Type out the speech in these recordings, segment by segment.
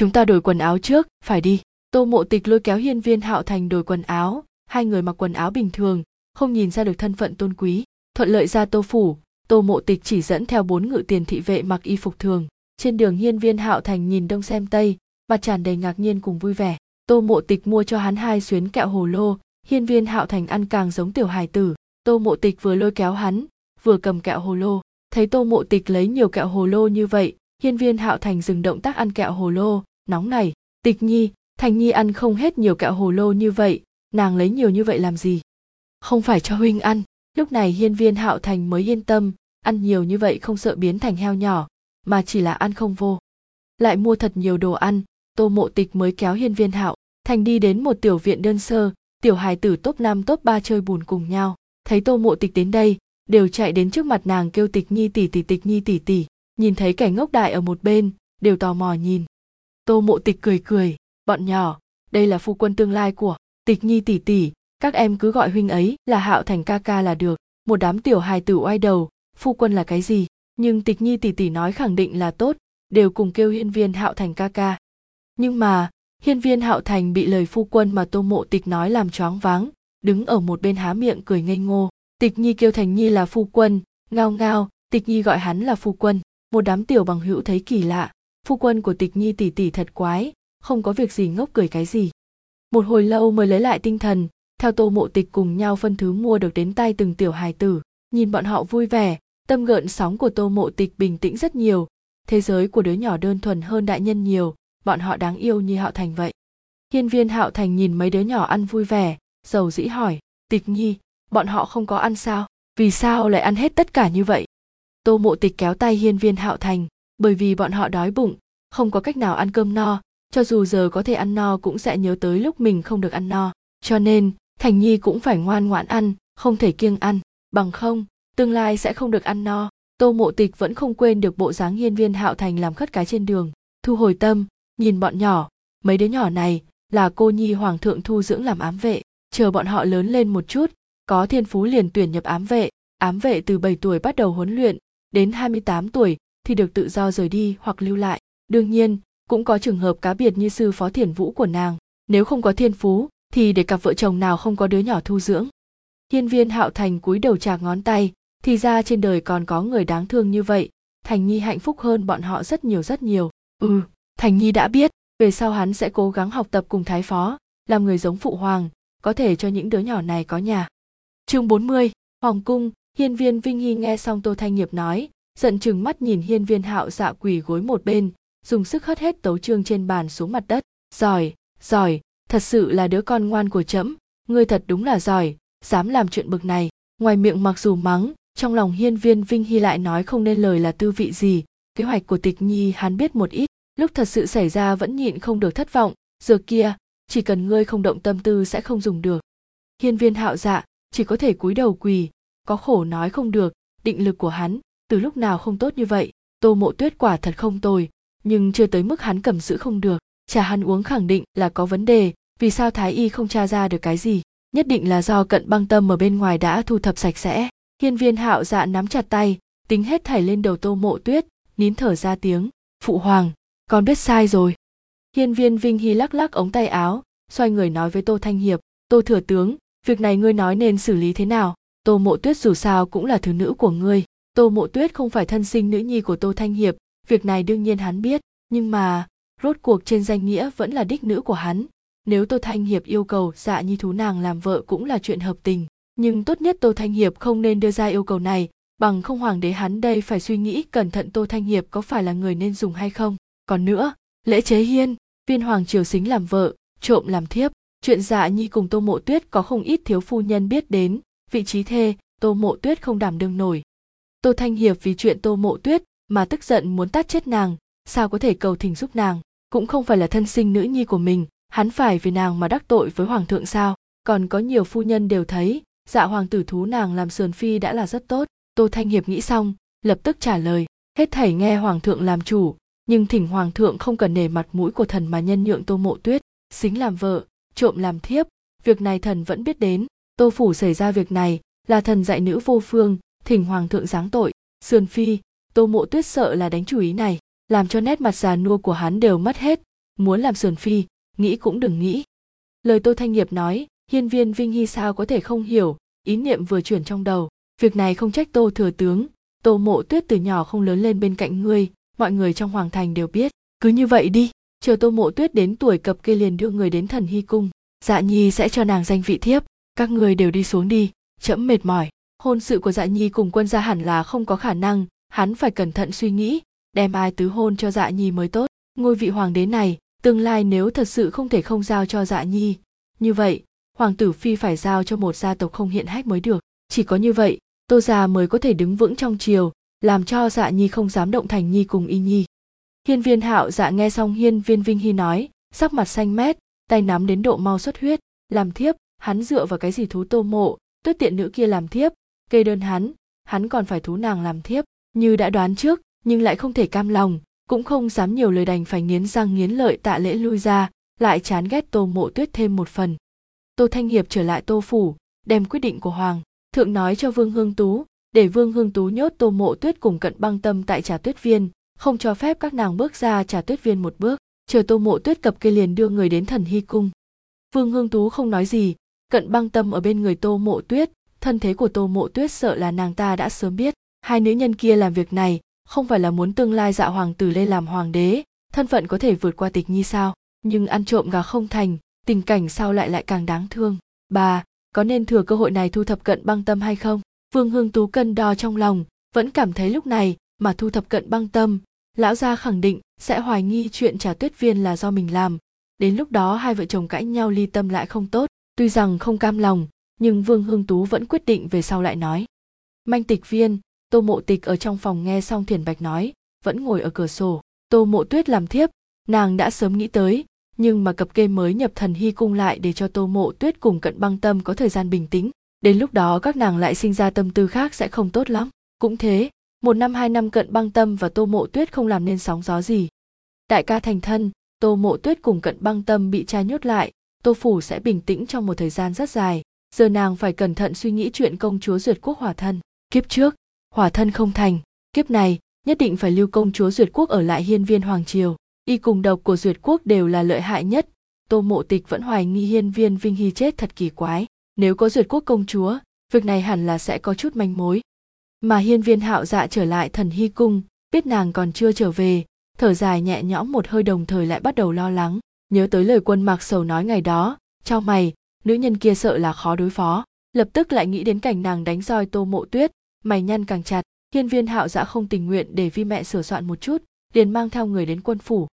chúng ta đổi quần áo trước, phải đi. Tô mộ tịch lôi kéo hiên viên hạo thành đổi quần áo. Hai người mặc quần áo bình thường, không nhìn ra được thân phận tôn quý. Thuận lợi ra tô phủ, tô mộ tịch chỉ dẫn theo bốn ngự tiền thị vệ mặc y phục thường. Trên đường hiên viên hạo thành nhìn đông xem tây, mặt tràn đầy ngạc nhiên cùng vui vẻ. Tô mộ tịch mua cho hắn hai xuyến kẹo hồ lô. Hiên viên hạo thành ăn càng giống tiểu hài tử. Tô mộ tịch vừa lôi kéo hắn, vừa cầm kẹo hồ lô. Thấy tô mộ tịch lấy nhiều kẹo hồ lô như vậy, hiên viên hạo thành dừng động tác ăn kẹo hồ lô nóng này, tịch nhi thành nhi ăn không hết nhiều kẹo hồ lô như vậy, nàng lấy nhiều như vậy làm gì? Không phải cho huynh ăn, lúc này hiên viên hạo thành mới yên tâm, ăn nhiều như vậy không sợ biến thành heo nhỏ, mà chỉ là ăn không vô. Lại mua thật nhiều đồ ăn, tô mộ tịch mới kéo hiên viên hạo, thành đi đến một tiểu viện đơn sơ, tiểu hài tử top năm top ba chơi bùn cùng nhau. Thấy tô mộ tịch đến đây, đều chạy đến trước mặt nàng kêu tịch nhi tỷ tỷ tịch nhi tỷ tỷ nhìn thấy kẻ ngốc đại ở một bên, đều tò mò nhìn tô mộ tịch cười cười, bọn nhỏ, đây là phu quân tương lai của tịch nhi tỷ tỷ, các em cứ gọi huynh ấy là hạo thành ca ca là được. Một đám tiểu hài tử oai đầu, phu quân là cái gì? Nhưng tịch nhi tỷ tỷ nói khẳng định là tốt, đều cùng kêu hiên viên hạo thành ca ca. Nhưng mà, hiên viên hạo thành bị lời phu quân mà tô mộ tịch nói làm choáng váng, đứng ở một bên há miệng cười ngây ngô. Tịch nhi kêu thành nhi là phu quân, ngao ngao, tịch nhi gọi hắn là phu quân. Một đám tiểu bằng hữu thấy kỳ lạ phu quân của tịch nhi tỷ tỷ thật quái, không có việc gì ngốc cười cái gì. Một hồi lâu mới lấy lại tinh thần, theo tô mộ tịch cùng nhau phân thứ mua được đến tay từng tiểu hài tử. Nhìn bọn họ vui vẻ, tâm gợn sóng của tô mộ tịch bình tĩnh rất nhiều. Thế giới của đứa nhỏ đơn thuần hơn đại nhân nhiều, bọn họ đáng yêu như hạo thành vậy. Hiên viên hạo thành nhìn mấy đứa nhỏ ăn vui vẻ, dầu dĩ hỏi, tịch nhi, bọn họ không có ăn sao? Vì sao lại ăn hết tất cả như vậy? Tô mộ tịch kéo tay hiên viên hạo thành bởi vì bọn họ đói bụng, không có cách nào ăn cơm no, cho dù giờ có thể ăn no cũng sẽ nhớ tới lúc mình không được ăn no. Cho nên, thành nhi cũng phải ngoan ngoãn ăn, không thể kiêng ăn. Bằng không, tương lai sẽ không được ăn no. Tô mộ tịch vẫn không quên được bộ dáng hiên viên hạo thành làm khất cái trên đường, thu hồi tâm, nhìn bọn nhỏ. Mấy đứa nhỏ này là cô nhi hoàng thượng thu dưỡng làm ám vệ. Chờ bọn họ lớn lên một chút, có thiên phú liền tuyển nhập ám vệ. Ám vệ từ 7 tuổi bắt đầu huấn luyện, đến 28 tuổi thì được tự do rời đi hoặc lưu lại. Đương nhiên cũng có trường hợp cá biệt như sư phó thiền vũ của nàng. Nếu không có thiên phú thì để cặp vợ chồng nào không có đứa nhỏ thu dưỡng? Hiên viên hạo thành cúi đầu chạc ngón tay thì ra trên đời còn có người đáng thương như vậy. Thành nhi hạnh phúc hơn bọn họ rất nhiều rất nhiều. Ừ thành nhi đã biết về sau hắn sẽ cố gắng học tập cùng thái phó làm người giống phụ hoàng có thể cho những đứa nhỏ này có nhà. Chương 40, hoàng cung hiên viên vinh hy nghe xong tô thanh nghiệp nói giận chừng mắt nhìn hiên viên hạo dạ quỳ gối một bên, dùng sức hất hết tấu trương trên bàn xuống mặt đất. Giỏi giỏi, thật sự là đứa con ngoan của trẫm ngươi thật đúng là giỏi, dám làm chuyện bực này. Ngoài miệng mặc dù mắng, trong lòng hiên viên vinh hy lại nói không nên lời là tư vị gì. Kế hoạch của tịch nhi hắn biết một ít, lúc thật sự xảy ra vẫn nhịn không được thất vọng. Dược kia, chỉ cần ngươi không động tâm tư sẽ không dùng được. Hiên viên hạo dạ chỉ có thể cúi đầu quỳ, có khổ nói không được, định lực của hắn từ lúc nào không tốt như vậy, tô mộ tuyết quả thật không tồi, nhưng chưa tới mức hắn cầm giữ không được. Trà hắn uống khẳng định là có vấn đề, vì sao thái y không tra ra được cái gì? Nhất định là do cận băng tâm ở bên ngoài đã thu thập sạch sẽ. Hiên viên hạo dạ nắm chặt tay, tính hết thảy lên đầu tô mộ tuyết, nín thở ra tiếng, phụ hoàng, con biết sai rồi. Hiên viên vinh hy lắc lắc ống tay áo, xoay người nói với tô thanh hiệp, tô thừa tướng, việc này ngươi nói nên xử lý thế nào? Tô mộ tuyết dù sao cũng là thứ nữ của ngươi tô mộ tuyết không phải thân sinh nữ nhi của tô thanh hiệp, việc này đương nhiên hắn biết, nhưng mà, rốt cuộc trên danh nghĩa vẫn là đích nữ của hắn. Nếu tô thanh hiệp yêu cầu dạ nhi thú nàng làm vợ cũng là chuyện hợp tình, nhưng tốt nhất tô thanh hiệp không nên đưa ra yêu cầu này, bằng không hoàng đế hắn đây phải suy nghĩ cẩn thận tô thanh hiệp có phải là người nên dùng hay không. Còn nữa, lễ chế hiên, viên hoàng triều xính làm vợ, trộm làm thiếp, chuyện dạ nhi cùng tô mộ tuyết có không ít thiếu phu nhân biết đến, vị trí thê, tô mộ tuyết không đảm đương nổi tô thanh hiệp vì chuyện tô mộ tuyết mà tức giận muốn tát chết nàng, sao có thể cầu thỉnh giúp nàng? Cũng không phải là thân sinh nữ nhi của mình, hắn phải vì nàng mà đắc tội với hoàng thượng sao? Còn có nhiều phu nhân đều thấy dạ hoàng tử thú nàng làm sườn phi đã là rất tốt. Tô thanh hiệp nghĩ xong, lập tức trả lời, hết thảy nghe hoàng thượng làm chủ, nhưng thỉnh hoàng thượng không cần nể mặt mũi của thần mà nhân nhượng tô mộ tuyết, xính làm vợ, trộm làm thiếp. Việc này thần vẫn biết đến, tô phủ xảy ra việc này là thần dạy nữ vô phương thỉnh hoàng thượng giáng tội. Sườn phi, tô mộ tuyết sợ là đánh chủ ý này, làm cho nét mặt già nua của hắn đều mất hết. Muốn làm sườn phi, nghĩ cũng đừng nghĩ. Lời tô thanh nghiệp nói, hiên viên vinh hy sao có thể không hiểu, ý niệm vừa chuyển trong đầu. Việc này không trách tô thừa tướng, tô mộ tuyết từ nhỏ không lớn lên bên cạnh ngươi, mọi người trong hoàng thành đều biết. Cứ như vậy đi, chờ tô mộ tuyết đến tuổi cập kê liền đưa người đến thần hy cung. Dạ nhi sẽ cho nàng danh vị thiếp, các người đều đi xuống đi chẫm mệt mỏi hôn sự của dạ nhi cùng quân gia hẳn là không có khả năng, hắn phải cẩn thận suy nghĩ, đem ai tứ hôn cho dạ nhi mới tốt. Ngôi vị hoàng đế này, tương lai nếu thật sự không thể không giao cho dạ nhi. Như vậy, hoàng tử phi phải giao cho một gia tộc không hiện hách mới được. Chỉ có như vậy, tô già mới có thể đứng vững trong triều, làm cho dạ nhi không dám động thành nhi cùng y nhi. Hiên viên hạo dạ nghe xong hiên viên vinh hy nói, sắc mặt xanh mét, tay nắm đến độ mau xuất huyết, làm thiếp, hắn dựa vào cái gì thú tô mộ, tuyết tiện nữ kia làm thiếp kê đơn hắn hắn còn phải thú nàng làm thiếp, như đã đoán trước, nhưng lại không thể cam lòng, cũng không dám nhiều lời đành phải nghiến răng nghiến lợi tạ lễ lui ra, lại chán ghét tô mộ tuyết thêm một phần. Tô thanh hiệp trở lại tô phủ, đem quyết định của hoàng, thượng nói cho vương hương tú, để vương hương tú nhốt tô mộ tuyết cùng cận băng tâm tại trà tuyết viên, không cho phép các nàng bước ra trà tuyết viên một bước, chờ tô mộ tuyết cập kê liền đưa người đến thần hy cung. Vương hương tú không nói gì, cận băng tâm ở bên người tô mộ tuyết thân thế của tô mộ tuyết sợ là nàng ta đã sớm biết, hai nữ nhân kia làm việc này không phải là muốn tương lai dạ hoàng tử lên làm hoàng đế, thân phận có thể vượt qua tịch nhi sao? Nhưng ăn trộm gà không thành, tình cảnh sau lại lại càng đáng thương? Bà, có nên thừa cơ hội này thu thập cận băng tâm hay không? Vương hương tú cân đo trong lòng, vẫn cảm thấy lúc này mà thu thập cận băng tâm, lão gia khẳng định sẽ hoài nghi chuyện trả tuyết viên là do mình làm. Đến lúc đó hai vợ chồng cãi nhau ly tâm lại không tốt, tuy rằng không cam lòng nhưng vương hương tú vẫn quyết định về sau lại nói. Manh tịch viên, tô mộ tịch ở trong phòng nghe xong thiền bạch nói, vẫn ngồi ở cửa sổ. Tô mộ tuyết làm thiếp, nàng đã sớm nghĩ tới, nhưng mà cập kê mới nhập thần hy cung lại để cho tô mộ tuyết cùng cận băng tâm có thời gian bình tĩnh. Đến lúc đó các nàng lại sinh ra tâm tư khác sẽ không tốt lắm. Cũng thế, một năm hai năm cận băng tâm và tô mộ tuyết không làm nên sóng gió gì. Đại ca thành thân, tô mộ tuyết cùng cận băng tâm bị cha nhốt lại, tô phủ sẽ bình tĩnh trong một thời gian rất dài giờ nàng phải cẩn thận suy nghĩ chuyện công chúa duyệt quốc hỏa thân. Kiếp trước, hỏa thân không thành. Kiếp này, nhất định phải lưu công chúa duyệt quốc ở lại hiên viên hoàng triều. Y cùng độc của duyệt quốc đều là lợi hại nhất. Tô mộ tịch vẫn hoài nghi hiên viên vinh hy chết thật kỳ quái. Nếu có duyệt quốc công chúa, việc này hẳn là sẽ có chút manh mối. Mà hiên viên hạo dạ trở lại thần hy cung, biết nàng còn chưa trở về, thở dài nhẹ nhõm một hơi đồng thời lại bắt đầu lo lắng. Nhớ tới lời quân mạc sầu nói ngày đó, cho mày nữ nhân kia sợ là khó đối phó, lập tức lại nghĩ đến cảnh nàng đánh roi tô mộ tuyết, mày nhăn càng chặt. Hiên viên hạo dạ không tình nguyện để vi mẹ sửa soạn một chút, liền mang theo người đến quân phủ.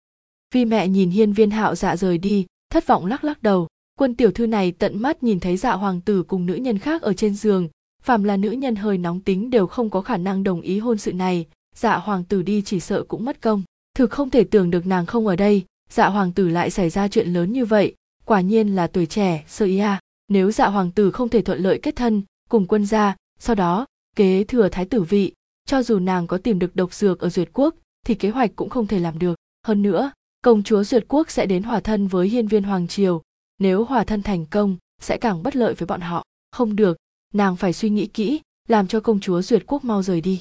Vi mẹ nhìn hiên viên hạo dạ rời đi, thất vọng lắc lắc đầu. Quân tiểu thư này tận mắt nhìn thấy dạ hoàng tử cùng nữ nhân khác ở trên giường, phàm là nữ nhân hơi nóng tính đều không có khả năng đồng ý hôn sự này. Dạ hoàng tử đi chỉ sợ cũng mất công. Thực không thể tưởng được nàng không ở đây dạ hoàng tử lại xảy ra chuyện lớn như vậy quả nhiên là tuổi trẻ sơ ý à. Nếu dạ hoàng tử không thể thuận lợi kết thân, cùng quân gia, sau đó, kế thừa thái tử vị, cho dù nàng có tìm được độc dược ở duyệt quốc, thì kế hoạch cũng không thể làm được. Hơn nữa, công chúa duyệt quốc sẽ đến hòa thân với hiên viên hoàng triều. Nếu hòa thân thành công, sẽ càng bất lợi với bọn họ. Không được, nàng phải suy nghĩ kỹ, làm cho công chúa duyệt quốc mau rời đi.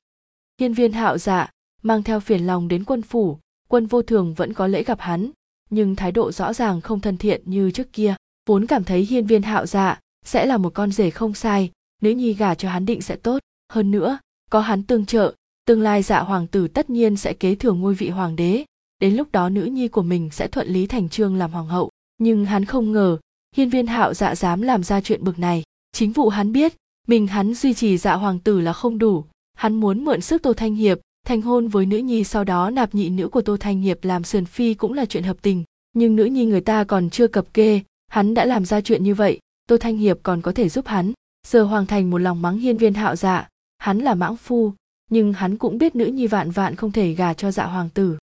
Hiên viên hạo dạ mang theo phiền lòng đến quân phủ, quân vô thường vẫn có lễ gặp hắn nhưng thái độ rõ ràng không thân thiện như trước kia, vốn cảm thấy hiên viên hạo dạ sẽ là một con rể không sai nữ nhi gả cho hắn định sẽ tốt. Hơn nữa, có hắn tương trợ, tương lai dạ hoàng tử tất nhiên sẽ kế thừa ngôi vị hoàng đế. Đến lúc đó nữ nhi của mình sẽ thuận lý thành trương làm hoàng hậu. Nhưng hắn không ngờ, hiên viên hạo dạ dám làm ra chuyện bực này. Chính vụ hắn biết, mình hắn duy trì dạ hoàng tử là không đủ. Hắn muốn mượn sức tô thanh hiệp thành hôn với nữ nhi sau đó nạp nhị nữ của tô thanh hiệp làm sườn phi cũng là chuyện hợp tình. Nhưng nữ nhi người ta còn chưa cập kê, hắn đã làm ra chuyện như vậy, tô thanh hiệp còn có thể giúp hắn. Giờ hoàng thành một lòng mắng hiên viên hạo dạ hắn là mãng phu, nhưng hắn cũng biết nữ nhi vạn vạn không thể gả cho dạ hoàng tử.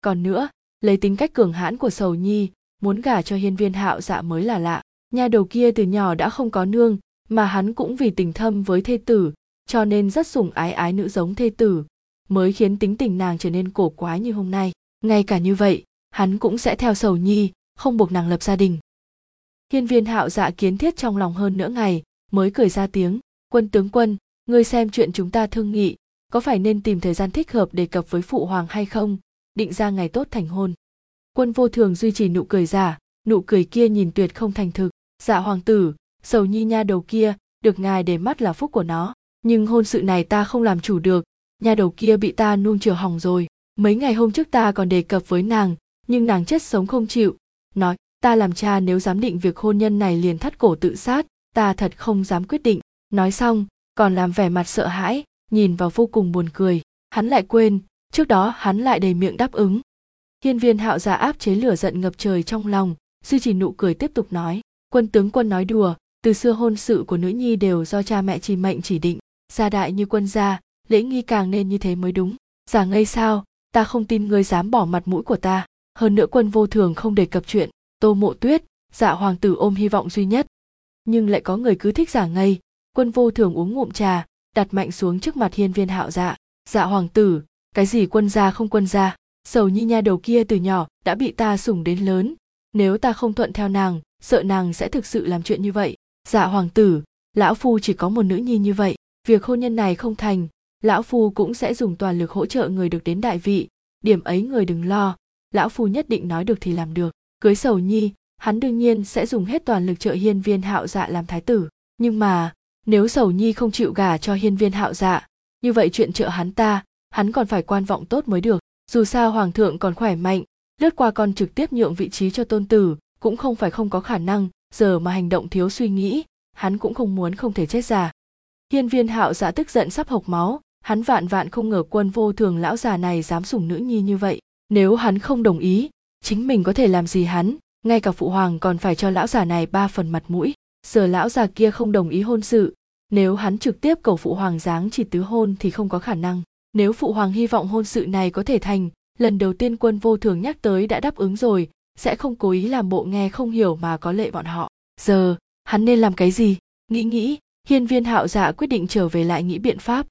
Còn nữa, lấy tính cách cường hãn của sầu nhi, muốn gả cho hiên viên hạo dạ mới là lạ. Nhà đầu kia từ nhỏ đã không có nương, mà hắn cũng vì tình thâm với thê tử, cho nên rất sủng ái ái nữ giống thê tử mới khiến tính tình nàng trở nên cổ quái như hôm nay. Ngay cả như vậy, hắn cũng sẽ theo sầu nhi, không buộc nàng lập gia đình. Hiên viên hạo dạ kiến thiết trong lòng hơn nửa ngày, mới cười ra tiếng, quân tướng quân, ngươi xem chuyện chúng ta thương nghị, có phải nên tìm thời gian thích hợp đề cập với phụ hoàng hay không? Định ra ngày tốt thành hôn. Quân vô thường duy trì nụ cười giả, nụ cười kia nhìn tuyệt không thành thực. Dạ hoàng tử, sầu nhi nha đầu kia, được ngài để mắt là phúc của nó, nhưng hôn sự này ta không làm chủ được nha đầu kia bị ta nuông chiều hỏng rồi. Mấy ngày hôm trước ta còn đề cập với nàng, nhưng nàng chết sống không chịu. Nói, ta làm cha nếu dám định việc hôn nhân này liền thắt cổ tự sát, ta thật không dám quyết định. Nói xong, còn làm vẻ mặt sợ hãi, nhìn vào vô cùng buồn cười. Hắn lại quên, trước đó hắn lại đầy miệng đáp ứng. Hiên viên hạo ra áp chế lửa giận ngập trời trong lòng, duy trì nụ cười tiếp tục nói. Quân tướng quân nói đùa, từ xưa hôn sự của nữ nhi đều do cha mẹ chỉ mệnh chỉ định, gia đại như quân gia lễ nghi càng nên như thế mới đúng. Giả ngây sao, ta không tin ngươi dám bỏ mặt mũi của ta. Hơn nữa quân vô thường không đề cập chuyện tô mộ tuyết dạ hoàng tử ôm hy vọng duy nhất. Nhưng lại có người cứ thích giả ngây. Quân vô thường uống ngụm trà, đặt mạnh xuống trước mặt hiên viên hạo dạ. Dạ hoàng tử, cái gì quân gia không quân gia sầu nhi nha đầu kia từ nhỏ đã bị ta sủng đến lớn. Nếu ta không thuận theo nàng, sợ nàng sẽ thực sự làm chuyện như vậy. Dạ hoàng tử, lão phu chỉ có một nữ nhi như vậy. Việc hôn nhân này không thành lão phu cũng sẽ dùng toàn lực hỗ trợ người được đến đại vị. Điểm ấy người đừng lo. Lão phu nhất định nói được thì làm được. Cưới sầu nhi, hắn đương nhiên sẽ dùng hết toàn lực trợ hiên viên hạo dạ làm thái tử. Nhưng mà, nếu sầu nhi không chịu gả cho hiên viên hạo dạ như vậy chuyện trợ hắn ta, hắn còn phải quan vọng tốt mới được. Dù sao hoàng thượng còn khỏe mạnh, lướt qua con trực tiếp nhượng vị trí cho tôn tử, cũng không phải không có khả năng. Giờ mà hành động thiếu suy nghĩ, hắn cũng không muốn không thể chết già. Hiên viên hạo dạ tức giận sắp hộc máu hắn vạn vạn không ngờ quân vô thường lão già này dám sủng nữ nhi như vậy. Nếu hắn không đồng ý, chính mình có thể làm gì hắn? Ngay cả phụ hoàng còn phải cho lão già này ba phần mặt mũi. Giờ lão già kia không đồng ý hôn sự. Nếu hắn trực tiếp cầu phụ hoàng giáng chỉ tứ hôn thì không có khả năng. Nếu phụ hoàng hy vọng hôn sự này có thể thành, lần đầu tiên quân vô thường nhắc tới đã đáp ứng rồi, sẽ không cố ý làm bộ nghe không hiểu mà có lệ bọn họ. Giờ, hắn nên làm cái gì? Nghĩ nghĩ, hiên viên hạo dạ quyết định trở về lại nghĩ biện pháp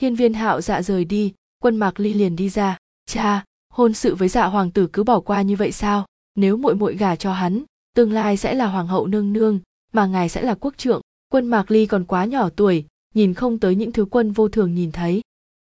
hiên viên hạo dạ rời đi, quân mạc ly liền đi ra. Cha, hôn sự với dạ hoàng tử cứ bỏ qua như vậy sao? Nếu muội muội gả cho hắn, tương lai sẽ là hoàng hậu nương nương, mà ngài sẽ là quốc trượng. Quân mạc ly còn quá nhỏ tuổi, nhìn không tới những thứ quân vô thường nhìn thấy.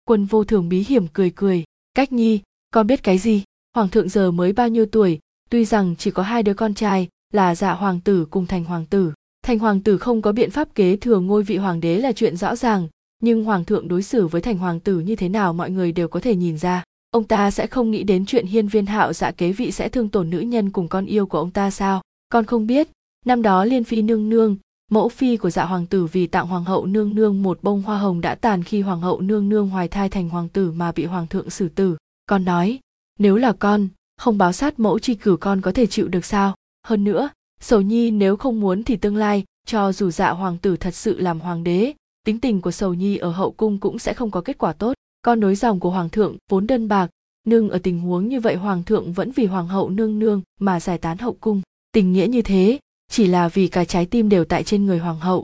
Quân vô thường bí hiểm cười cười. Cách nhi, con biết cái gì? Hoàng thượng giờ mới bao nhiêu tuổi? Tuy rằng chỉ có hai đứa con trai, là dạ hoàng tử cùng thành hoàng tử. Thành hoàng tử không có biện pháp kế thừa ngôi vị hoàng đế là chuyện rõ ràng nhưng hoàng thượng đối xử với thành hoàng tử như thế nào mọi người đều có thể nhìn ra. Ông ta sẽ không nghĩ đến chuyện hiên viên hạo dạ kế vị sẽ thương tổn nữ nhân cùng con yêu của ông ta sao? Con không biết. Năm đó liên phi nương nương, mẫu phi của dạ hoàng tử vì tặng hoàng hậu nương nương một bông hoa hồng đã tàn khi hoàng hậu nương nương hoài thai thành hoàng tử mà bị hoàng thượng xử tử. Con nói, nếu là con, không báo sát mẫu chi cử con có thể chịu được sao? Hơn nữa, sầu nhi nếu không muốn thì tương lai, cho dù dạ hoàng tử thật sự làm hoàng đế tính tình của sầu nhi ở hậu cung cũng sẽ không có kết quả tốt. Con nối dòng của hoàng thượng vốn đơn bạc nhưng ở tình huống như vậy hoàng thượng vẫn vì hoàng hậu nương nương mà giải tán hậu cung. Tình nghĩa như thế chỉ là vì cả trái tim đều tại trên người hoàng hậu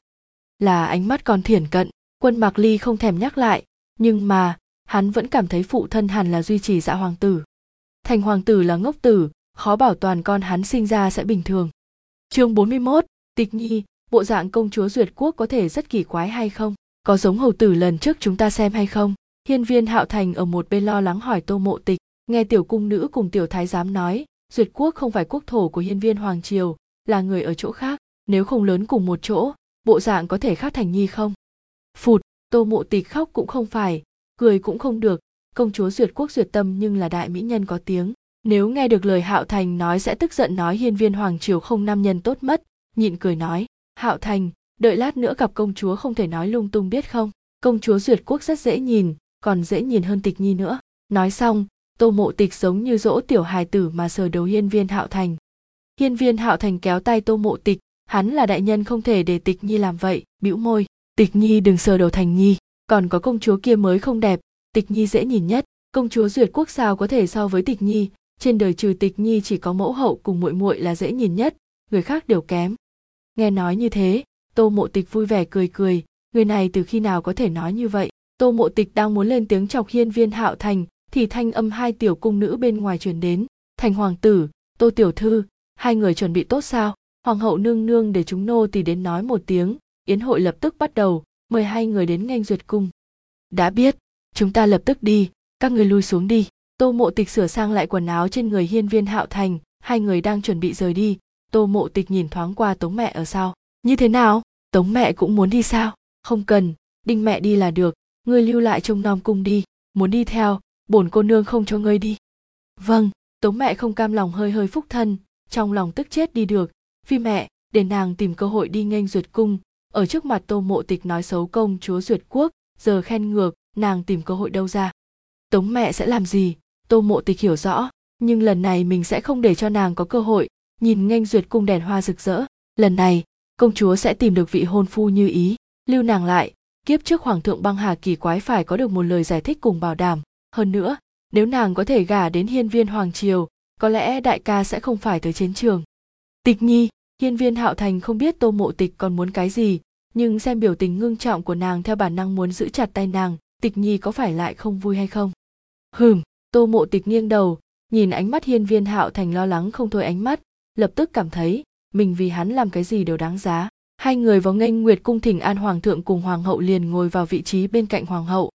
là ánh mắt còn thiển cận. Quân mạc ly không thèm nhắc lại nhưng mà hắn vẫn cảm thấy phụ thân hẳn là duy trì dạ hoàng tử. Thành hoàng tử là ngốc tử khó bảo toàn con hắn sinh ra sẽ bình thường. Chương 41, tịch nhi bộ dạng công chúa duyệt quốc có thể rất kỳ quái hay không? Có giống hầu tử lần trước chúng ta xem hay không? Hiên viên hạo thành ở một bên lo lắng hỏi tô mộ tịch. Nghe tiểu cung nữ cùng tiểu thái giám nói, duyệt quốc không phải quốc thổ của hiên viên hoàng triều, là người ở chỗ khác. Nếu không lớn cùng một chỗ, bộ dạng có thể khác thành nhi không? Phụt, tô mộ tịch khóc cũng không phải, cười cũng không được. Công chúa duyệt quốc duyệt tâm nhưng là đại mỹ nhân có tiếng. Nếu nghe được lời hạo thành nói sẽ tức giận nói hiên viên hoàng triều không nam nhân tốt mất, nhịn cười nói hạo thành, đợi lát nữa gặp công chúa không thể nói lung tung biết không? Công chúa duyệt quốc rất dễ nhìn, còn dễ nhìn hơn tịch nhi nữa. Nói xong, tô mộ tịch giống như dỗ tiểu hài tử mà sờ đầu hiên viên hạo thành. Hiên viên hạo thành kéo tay tô mộ tịch, hắn là đại nhân không thể để tịch nhi làm vậy, bĩu môi. Tịch nhi đừng sờ đầu thành nhi, còn có công chúa kia mới không đẹp, tịch nhi dễ nhìn nhất. Công chúa duyệt quốc sao có thể so với tịch nhi? Trên đời trừ tịch nhi chỉ có mẫu hậu cùng muội muội là dễ nhìn nhất, người khác đều kém nghe nói như thế, tô mộ tịch vui vẻ cười cười, người này từ khi nào có thể nói như vậy? Tô mộ tịch đang muốn lên tiếng chọc hiên viên hạo thành, thì thanh âm hai tiểu cung nữ bên ngoài truyền đến. Thành hoàng tử, tô tiểu thư, hai người chuẩn bị tốt sao? Hoàng hậu nương nương để chúng nô tỳ đến nói một tiếng. Yến hội lập tức bắt đầu, mời hai người đến nghênh duyệt cung. Đã biết, chúng ta lập tức đi, các người lui xuống đi. Tô mộ tịch sửa sang lại quần áo trên người hiên viên hạo thành, hai người đang chuẩn bị rời đi tô mộ tịch nhìn thoáng qua tống mẹ ở sau. Như thế nào? Tống mẹ cũng muốn đi sao? Không cần, đinh mẹ đi là được. Ngươi lưu lại trông nom cung đi. Muốn đi theo, bổn cô nương không cho ngươi đi. Vâng tống mẹ không cam lòng hơi hơi phúc thân. Trong lòng tức chết đi được. Vì mẹ, để nàng tìm cơ hội đi nghênh duyệt cung. Ở trước mặt tô mộ tịch nói xấu công chúa duyệt quốc, giờ khen ngược, nàng tìm cơ hội đâu ra. Tống mẹ sẽ làm gì? Tô mộ tịch hiểu rõ, nhưng lần này mình sẽ không để cho nàng có cơ hội nhìn nghênh duyệt cung đèn hoa rực rỡ, lần này, công chúa sẽ tìm được vị hôn phu như ý. Lưu nàng lại, kiếp trước hoàng thượng băng hà kỳ quái phải có được một lời giải thích cùng bảo đảm. Hơn nữa, nếu nàng có thể gả đến hiên viên hoàng triều, có lẽ đại ca sẽ không phải tới chiến trường. Tịch nhi, hiên viên hạo thành không biết tô mộ tịch còn muốn cái gì, nhưng xem biểu tình ngưng trọng của nàng theo bản năng muốn giữ chặt tay nàng, tịch nhi có phải lại không vui hay không? Hừm, tô mộ tịch nghiêng đầu, nhìn ánh mắt hiên viên hạo thành lo lắng không thôi ánh mắt lập tức cảm thấy mình vì hắn làm cái gì đều đáng giá. Hai người vào nghênh nguyệt cung thỉnh an hoàng thượng cùng hoàng hậu liền ngồi vào vị trí bên cạnh hoàng hậu.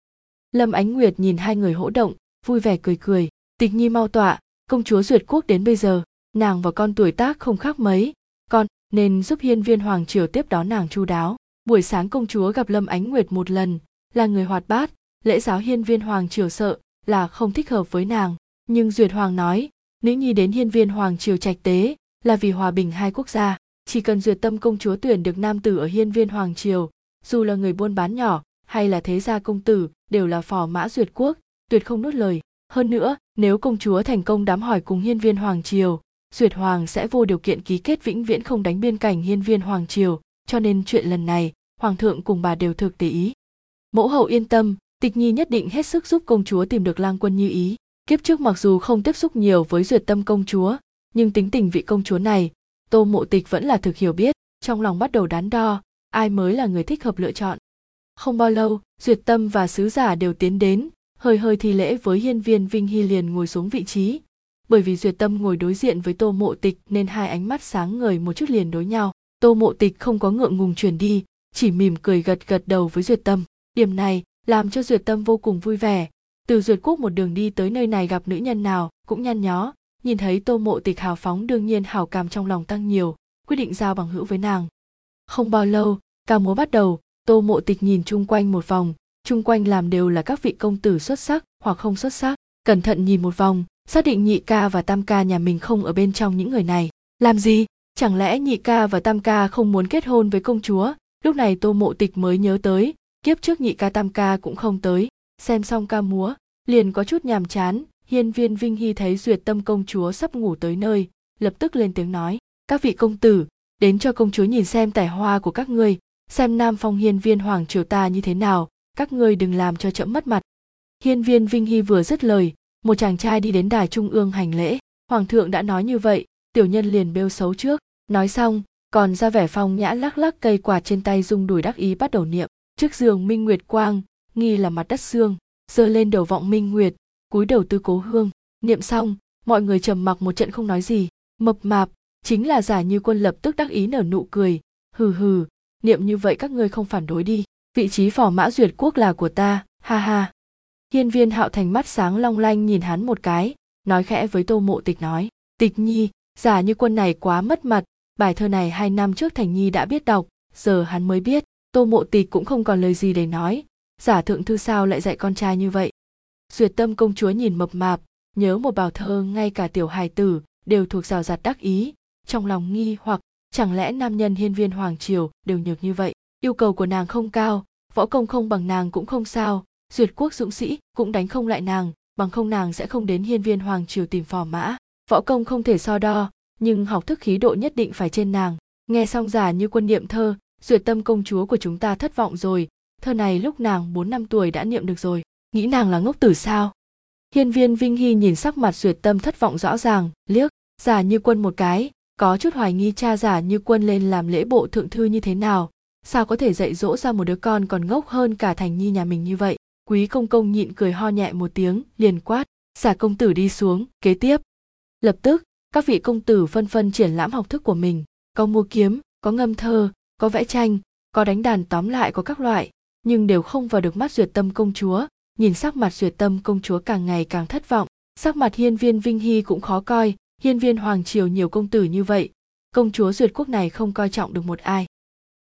Lâm ánh nguyệt nhìn hai người hỗ động, vui vẻ cười cười. Tịch nhi mau tọa, công chúa duyệt quốc đến bây giờ, nàng và con tuổi tác không khác mấy. Con, nên giúp hiên viên hoàng triều tiếp đón nàng chu đáo. Buổi sáng công chúa gặp lâm ánh nguyệt một lần, là người hoạt bát. Lễ giáo hiên viên hoàng triều sợ là không thích hợp với nàng. Nhưng duyệt hoàng nói, nữ nhi đến hiên viên hoàng triều trạch tế là vì hòa bình hai quốc gia. Chỉ cần duyệt tâm công chúa tuyển được nam tử ở hiên viên hoàng triều, dù là người buôn bán nhỏ hay là thế gia công tử, đều là phò mã duyệt quốc, tuyệt không nuốt lời. Hơn nữa, nếu công chúa thành công đám hỏi cùng hiên viên hoàng triều, duyệt hoàng sẽ vô điều kiện ký kết vĩnh viễn không đánh biên cảnh hiên viên hoàng triều. Cho nên chuyện lần này, hoàng thượng cùng bà đều thực để ý. Mẫu hậu yên tâm, tịch nhi nhất định hết sức giúp công chúa tìm được lang quân như ý. Kiếp trước mặc dù không tiếp xúc nhiều với duyệt tâm công chúa nhưng tính tình vị công chúa này, tô mộ tịch vẫn là thực hiểu biết, trong lòng bắt đầu đắn đo, ai mới là người thích hợp lựa chọn. Không bao lâu, duyệt tâm và sứ giả đều tiến đến, hơi hơi thi lễ với hiên viên vinh hy liền ngồi xuống vị trí. Bởi vì duyệt tâm ngồi đối diện với tô mộ tịch nên hai ánh mắt sáng ngời một chút liền đối nhau. Tô mộ tịch không có ngượng ngùng chuyển đi, chỉ mỉm cười gật gật đầu với duyệt tâm. Điểm này làm cho duyệt tâm vô cùng vui vẻ. Từ duyệt quốc một đường đi tới nơi này gặp nữ nhân nào cũng nhăn nhó nhìn thấy tô mộ tịch hào phóng đương nhiên hào cảm trong lòng tăng nhiều, quyết định giao bằng hữu với nàng. Không bao lâu, ca múa bắt đầu, tô mộ tịch nhìn chung quanh một vòng, chung quanh làm đều là các vị công tử xuất sắc hoặc không xuất sắc. Cẩn thận nhìn một vòng, xác định nhị ca và tam ca nhà mình không ở bên trong những người này. Làm gì? Chẳng lẽ nhị ca và tam ca không muốn kết hôn với công chúa? Lúc này tô mộ tịch mới nhớ tới, kiếp trước nhị ca tam ca cũng không tới. Xem xong ca múa, liền có chút nhàm chán hiên viên vinh hy thấy duyệt tâm công chúa sắp ngủ tới nơi, lập tức lên tiếng nói, các vị công tử, đến cho công chúa nhìn xem tài hoa của các ngươi, xem nam phong hiên viên hoàng triều ta như thế nào, các ngươi đừng làm cho chậm mất mặt. Hiên viên vinh hy vừa dứt lời, một chàng trai đi đến đài trung ương hành lễ. Hoàng thượng đã nói như vậy, tiểu nhân liền bêu xấu trước, nói xong, còn ra vẻ phong nhã lắc lắc cây quạt trên tay dung đùi đắc ý bắt đầu niệm. Trước giường minh nguyệt quang, nghi là mặt đất xương, giơ lên đầu vọng minh nguyệt cúi đầu tư cố hương. Niệm xong, mọi người trầm mặc một trận không nói gì. Mập mạp, chính là giả như quân lập tức đắc ý nở nụ cười. Hừ hừ, niệm như vậy các ngươi không phản đối đi. Vị trí phò mã duyệt quốc là của ta, ha ha. Hiên viên hạo thành mắt sáng long lanh nhìn hắn một cái, nói khẽ với tô mộ tịch nói. Tịch nhi, giả như quân này quá mất mặt. Bài thơ này hai năm trước thành nhi đã biết đọc, giờ hắn mới biết. Tô mộ tịch cũng không còn lời gì để nói. Giả thượng thư sao lại dạy con trai như vậy? Duyệt tâm công chúa nhìn mập mạp, nhớ một bào thơ ngay cả tiểu hài tử đều thuộc rào rạt đắc ý. Trong lòng nghi hoặc, chẳng lẽ nam nhân hiên viên hoàng triều đều nhược như vậy? Yêu cầu của nàng không cao, võ công không bằng nàng cũng không sao. Duyệt quốc dũng sĩ cũng đánh không lại nàng, bằng không nàng sẽ không đến hiên viên hoàng triều tìm phò mã. Võ công không thể so đo, nhưng học thức khí độ nhất định phải trên nàng. Nghe xong giả như quân niệm thơ, duyệt tâm công chúa của chúng ta thất vọng rồi. Thơ này lúc nàng bốn năm tuổi đã niệm được rồi nghĩ nàng là ngốc tử sao? Hiên viên vinh hy nhìn sắc mặt duyệt tâm thất vọng rõ ràng, liếc, giả như quân một cái, có chút hoài nghi cha giả như quân lên làm lễ bộ thượng thư như thế nào. Sao có thể dạy dỗ ra một đứa con còn ngốc hơn cả thành nhi nhà mình như vậy? Quý công công nhịn cười ho nhẹ một tiếng, liền quát, giả công tử đi xuống, kế tiếp. Lập tức, các vị công tử phân phân triển lãm học thức của mình, có mua kiếm, có ngâm thơ, có vẽ tranh, có đánh đàn tóm lại có các loại, nhưng đều không vào được mắt duyệt tâm công chúa nhìn sắc mặt duyệt tâm, công chúa càng ngày càng thất vọng. Sắc mặt hiên viên vinh hy cũng khó coi. Hiên viên hoàng triều nhiều công tử như vậy. Công chúa duyệt quốc này không coi trọng được một ai.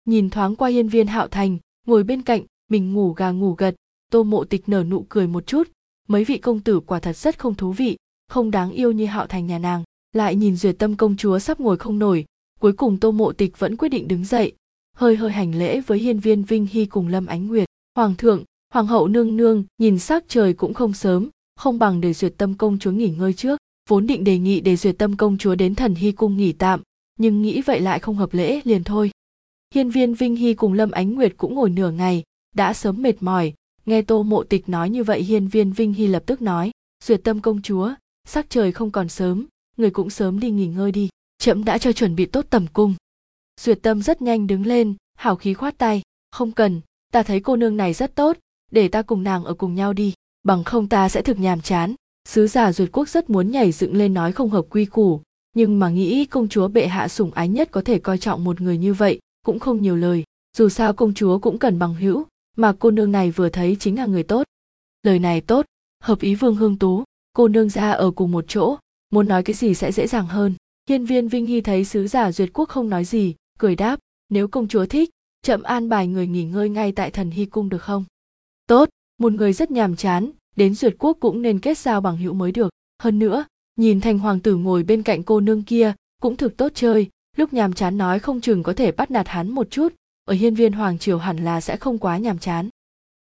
Nhìn thoáng qua hiên viên hạo thành, ngồi bên cạnh, mình ngủ gà ngủ gật. Tô mộ tịch nở nụ cười một chút. Mấy vị công tử quả thật rất không thú vị, không đáng yêu như hạo thành nhà nàng. Lại nhìn duyệt tâm công chúa sắp ngồi không nổi, cuối cùng tô mộ tịch vẫn quyết định đứng dậy. Hơi hơi hành lễ với hiên viên vinh hy cùng lâm ánh nguyệt. Hoàng thượng hoàng hậu nương nương, nhìn sắc trời cũng không sớm, không bằng để duyệt tâm công chúa nghỉ ngơi trước. Vốn định đề nghị để duyệt tâm công chúa đến thần hy cung nghỉ tạm, nhưng nghĩ vậy lại không hợp lễ, liền thôi. Hiên viên vinh hy cùng lâm ánh nguyệt cũng ngồi nửa ngày, đã sớm mệt mỏi. Nghe tô mộ tịch nói như vậy, hiên viên vinh hy lập tức nói, duyệt tâm công chúa, sắc trời không còn sớm, người cũng sớm đi nghỉ ngơi đi trẫm đã cho chuẩn bị tốt tầm cung. Duyệt tâm rất nhanh đứng lên hảo khí khoát tay, không cần, ta thấy cô nương này rất tốt để ta cùng nàng ở cùng nhau đi, bằng không ta sẽ thực nhàm chán. Sứ giả duyệt quốc rất muốn nhảy dựng lên nói không hợp quy củ, nhưng mà nghĩ công chúa bệ hạ sủng ái nhất có thể coi trọng một người như vậy cũng không nhiều lời. Dù sao công chúa cũng cần bằng hữu, mà cô nương này vừa thấy chính là người tốt. Lời này tốt, hợp ý vương hương tú, cô nương ra ở cùng một chỗ, muốn nói cái gì sẽ dễ dàng hơn. Hiên viên vinh hy thấy sứ giả duyệt quốc không nói gì, cười đáp, nếu công chúa thích, chậm an bài người nghỉ ngơi ngay tại thần hy cung được không? Tốt, một người rất nhàm chán, đến duyệt quốc cũng nên kết giao bằng hữu mới được. Hơn nữa, nhìn thành hoàng tử ngồi bên cạnh cô nương kia, cũng thực tốt chơi. Lúc nhàm chán nói không chừng có thể bắt nạt hắn một chút. Ở hiên viên hoàng triều hẳn là sẽ không quá nhàm chán.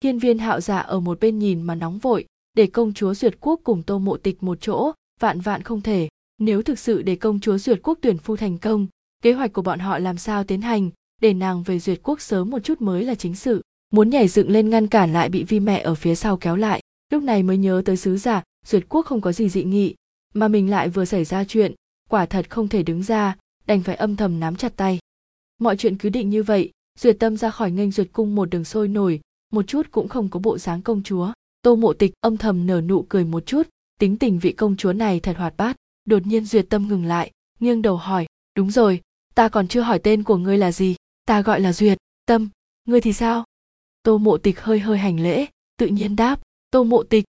Hiên viên hạo dạ ở một bên nhìn mà nóng vội. Để công chúa duyệt quốc cùng tô mộ tịch một chỗ, vạn vạn không thể. Nếu thực sự để công chúa duyệt quốc tuyển phu thành công, kế hoạch của bọn họ làm sao tiến hành? Để nàng về duyệt quốc sớm một chút mới là chính sự muốn nhảy dựng lên ngăn cản lại bị vi mẹ ở phía sau kéo lại. Lúc này mới nhớ tới sứ giả, duyệt quốc không có gì dị nghị, mà mình lại vừa xảy ra chuyện, quả thật không thể đứng ra, đành phải âm thầm nắm chặt tay. Mọi chuyện cứ định như vậy, duyệt tâm ra khỏi nghênh duyệt cung một đường sôi nổi, một chút cũng không có bộ dáng công chúa. Tô mộ tịch âm thầm nở nụ cười một chút, tính tình vị công chúa này thật hoạt bát. Đột nhiên duyệt tâm ngừng lại, nghiêng đầu hỏi, đúng rồi, ta còn chưa hỏi tên của ngươi là gì? Ta gọi là duyệt tâm, ngươi thì sao? Tô mộ tịch hơi hơi hành lễ tự nhiên đáp tô mộ tịch.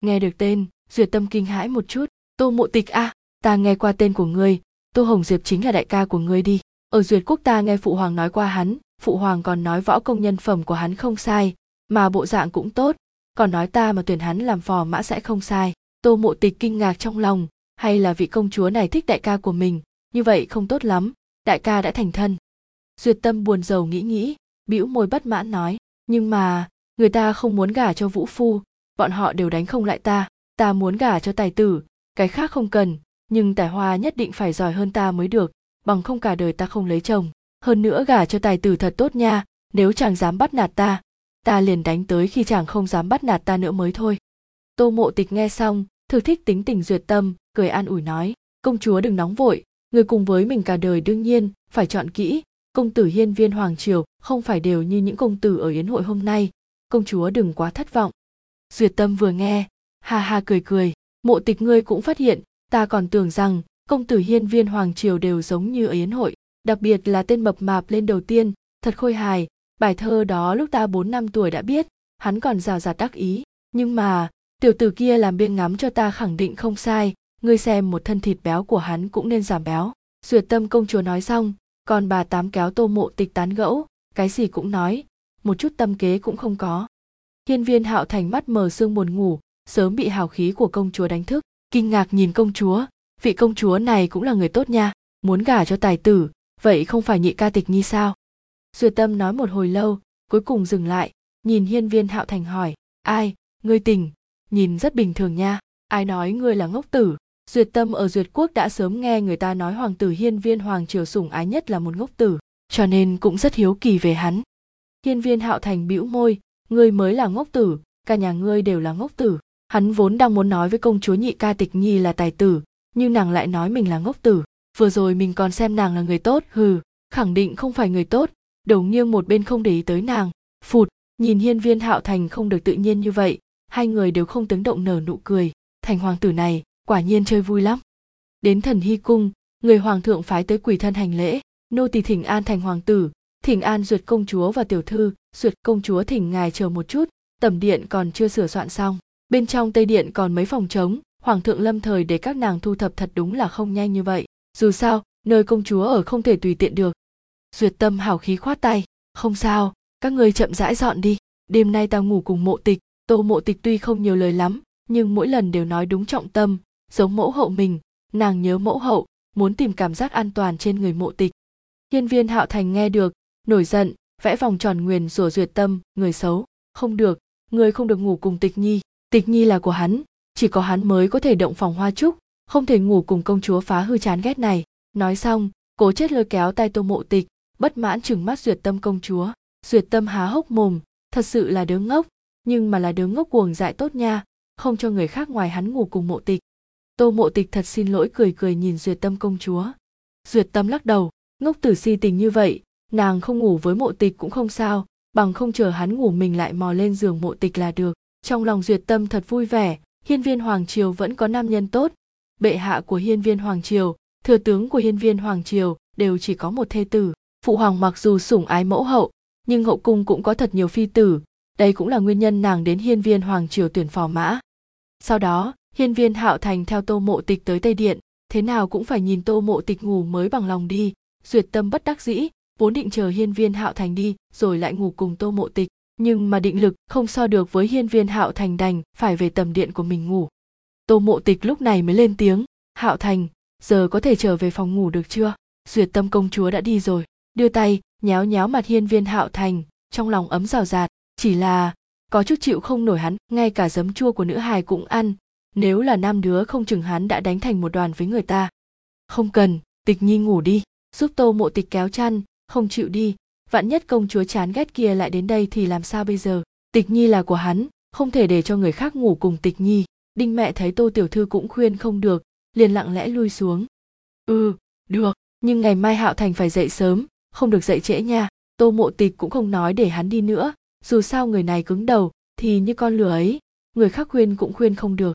Nghe được tên duyệt tâm kinh hãi một chút tô mộ tịch a à, ta nghe qua tên của ngươi tô hồng diệp chính là đại ca của ngươi đi. Ở duyệt quốc ta nghe phụ hoàng nói qua hắn phụ hoàng còn nói võ công nhân phẩm của hắn không sai mà bộ dạng cũng tốt còn nói ta mà tuyển hắn làm phò mã sẽ không sai. Tô mộ tịch kinh ngạc trong lòng hay là vị công chúa này thích đại ca của mình như vậy không tốt lắm đại ca đã thành thân. Duyệt tâm buồn rầu nghĩ nghĩ bĩu môi bất mãn nói nhưng mà, người ta không muốn gả cho vũ phu, bọn họ đều đánh không lại ta ta muốn gả cho tài tử, cái khác không cần, nhưng tài hoa nhất định phải giỏi hơn ta mới được, bằng không cả đời ta không lấy chồng. Hơn nữa gả cho tài tử thật tốt nha, nếu chàng dám bắt nạt ta ta liền đánh tới khi chàng không dám bắt nạt ta nữa mới thôi. Tô mộ tịch nghe xong, thử thích tính tình duyệt tâm, cười an ủi nói, công chúa đừng nóng vội, người cùng với mình cả đời đương nhiên phải chọn kỹ công tử hiên viên hoàng triều không phải đều như những công tử ở yến hội hôm nay. Công chúa đừng quá thất vọng. Duyệt tâm vừa nghe, ha ha cười cười. Mộ tịch ngươi cũng phát hiện, ta còn tưởng rằng công tử hiên viên hoàng triều đều giống như ở yến hội, đặc biệt là tên mập mạp lên đầu tiên, thật khôi hài. Bài thơ đó lúc ta bốn năm tuổi đã biết, hắn còn rào rạt đắc ý. Nhưng mà, tiểu tử kia làm biên ngắm cho ta khẳng định không sai, ngươi xem một thân thịt béo của hắn cũng nên giảm béo. Duyệt tâm công chúa nói xong còn bà tám kéo tô mộ tịch tán gẫu, cái gì cũng nói, một chút tâm kế cũng không có. Hiên viên hạo thành mắt mờ sương buồn ngủ, sớm bị hào khí của công chúa đánh thức, kinh ngạc nhìn công chúa. Vị công chúa này cũng là người tốt nha, muốn gả cho tài tử, vậy không phải nhị ca tịch nhi sao? Duyệt tâm nói một hồi lâu, cuối cùng dừng lại, nhìn hiên viên hạo thành hỏi, ai, ngươi tình? Nhìn rất bình thường nha, ai nói ngươi là ngốc tử? Duyệt tâm ở duyệt quốc đã sớm nghe người ta nói hoàng tử hiên viên hoàng triều sủng ái nhất là một ngốc tử, cho nên cũng rất hiếu kỳ về hắn. Hiên viên hạo thành bĩu môi, ngươi mới là ngốc tử, cả nhà ngươi đều là ngốc tử. Hắn vốn đang muốn nói với công chúa nhị ca tịch nhi là tài tử, nhưng nàng lại nói mình là ngốc tử. Vừa rồi mình còn xem nàng là người tốt, hừ, khẳng định không phải người tốt. Đầu nghiêng một bên không để ý tới nàng, phụt, nhìn hiên viên hạo thành không được tự nhiên như vậy, hai người đều không tiếng động nở nụ cười. Thành hoàng tử này quả nhiên chơi vui lắm. Đến thần hy cung, người hoàng thượng phái tới quỳ thân hành lễ, nô tỳ thỉnh an thành hoàng tử, thỉnh an duyệt công chúa và tiểu thư, duyệt công chúa thỉnh ngài chờ một chút, tẩm điện còn chưa sửa soạn xong. Bên trong tây điện còn mấy phòng trống, hoàng thượng lâm thời để các nàng thu thập thật đúng là không nhanh như vậy. Dù sao, nơi công chúa ở không thể tùy tiện được. Duyệt tâm hào khí khoát tay, không sao, các ngươi chậm rãi dọn đi, đêm nay ta ngủ cùng mộ tịch, tô mộ tịch tuy không nhiều lời lắm, nhưng mỗi lần đều nói đúng trọng tâm giống mẫu hậu mình, nàng nhớ mẫu hậu, muốn tìm cảm giác an toàn trên người mộ tịch. Hiên viên hạo thành nghe được, nổi giận, vẽ vòng tròn nguyền rủa duyệt tâm, người xấu. Không được, người không được ngủ cùng tịch nhi tịch nhi là của hắn, chỉ có hắn mới có thể động phòng hoa trúc, không thể ngủ cùng công chúa phá hư chán ghét này. Nói xong, cố chết lôi kéo tay tô mộ tịch, bất mãn chừng mắt duyệt tâm công chúa. Duyệt tâm há hốc mồm, thật sự là đứa ngốc, nhưng mà là đứa ngốc cuồng dại tốt nha, không cho người khác ngoài hắn ngủ cùng mộ tịch tô mộ tịch thật xin lỗi cười cười nhìn duyệt tâm công chúa. Duyệt tâm lắc đầu, ngốc tử si tình như vậy, nàng không ngủ với mộ tịch cũng không sao, bằng không chờ hắn ngủ mình lại mò lên giường mộ tịch là được. Trong lòng duyệt tâm thật vui vẻ, hiên viên hoàng triều vẫn có nam nhân tốt. Bệ hạ của hiên viên hoàng triều, thừa tướng của hiên viên hoàng triều đều chỉ có một thê tử. Phụ hoàng mặc dù sủng ái mẫu hậu, nhưng hậu cung cũng có thật nhiều phi tử. Đây cũng là nguyên nhân nàng đến hiên viên hoàng triều tuyển phò mã. Sau đó hiên viên hạo thành theo tô mộ tịch tới tây điện, thế nào cũng phải nhìn tô mộ tịch ngủ mới bằng lòng đi. Duyệt tâm bất đắc dĩ, vốn định chờ hiên viên hạo thành đi, rồi lại ngủ cùng tô mộ tịch. Nhưng mà định lực không so được với hiên viên hạo thành đành phải về tầm điện của mình ngủ. Tô mộ tịch lúc này mới lên tiếng, hạo thành, giờ có thể trở về phòng ngủ được chưa? Duyệt tâm công chúa đã đi rồi. Đưa tay, nhéo nhéo mặt hiên viên hạo thành, trong lòng ấm rào rạt. Chỉ là, có chút chịu không nổi hắn, ngay cả giấm chua của nữ hài cũng ăn nếu là nam đứa không chừng hắn đã đánh thành một đoàn với người ta. Không cần, tịch nhi ngủ đi. Giúp tô mộ tịch kéo chăn, không chịu đi. Vạn nhất công chúa chán ghét kia lại đến đây thì làm sao bây giờ? Tịch nhi là của hắn, không thể để cho người khác ngủ cùng tịch nhi. Đinh mẹ thấy tô tiểu thư cũng khuyên không được, liền lặng lẽ lui xuống. Ừ được, nhưng ngày mai hạo thành phải dậy sớm, không được dậy trễ nha. Tô mộ tịch cũng không nói để hắn đi nữa. Dù sao người này cứng đầu, thì như con lửa ấy, người khác khuyên cũng khuyên không được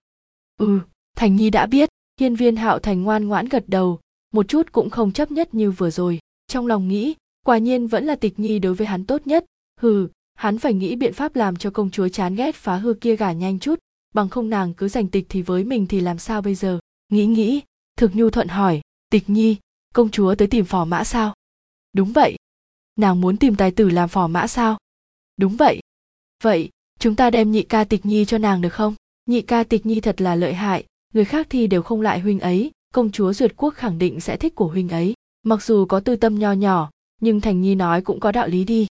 ừ thành nhi đã biết, hiên viên hạo thành ngoan ngoãn gật đầu, một chút cũng không chấp nhất như vừa rồi. Trong lòng nghĩ, quả nhiên vẫn là tịch nhi đối với hắn tốt nhất. Hừ, hắn phải nghĩ biện pháp làm cho công chúa chán ghét phá hư kia gả nhanh chút, bằng không nàng cứ giành tịch thì với mình thì làm sao bây giờ? Nghĩ nghĩ, thực nhu thuận hỏi, tịch nhi, công chúa tới tìm phò mã sao? Đúng vậy. Nàng muốn tìm tài tử làm phò mã sao? Đúng vậy. Vậy, chúng ta đem nhị ca tịch nhi cho nàng được không? Nhị ca tịch nhi thật là lợi hại, người khác thì đều không lại huynh ấy, công chúa duyệt quốc khẳng định sẽ thích của huynh ấy. Mặc dù có tư tâm nho nhỏ, nhưng thành nhi nói cũng có đạo lý đi.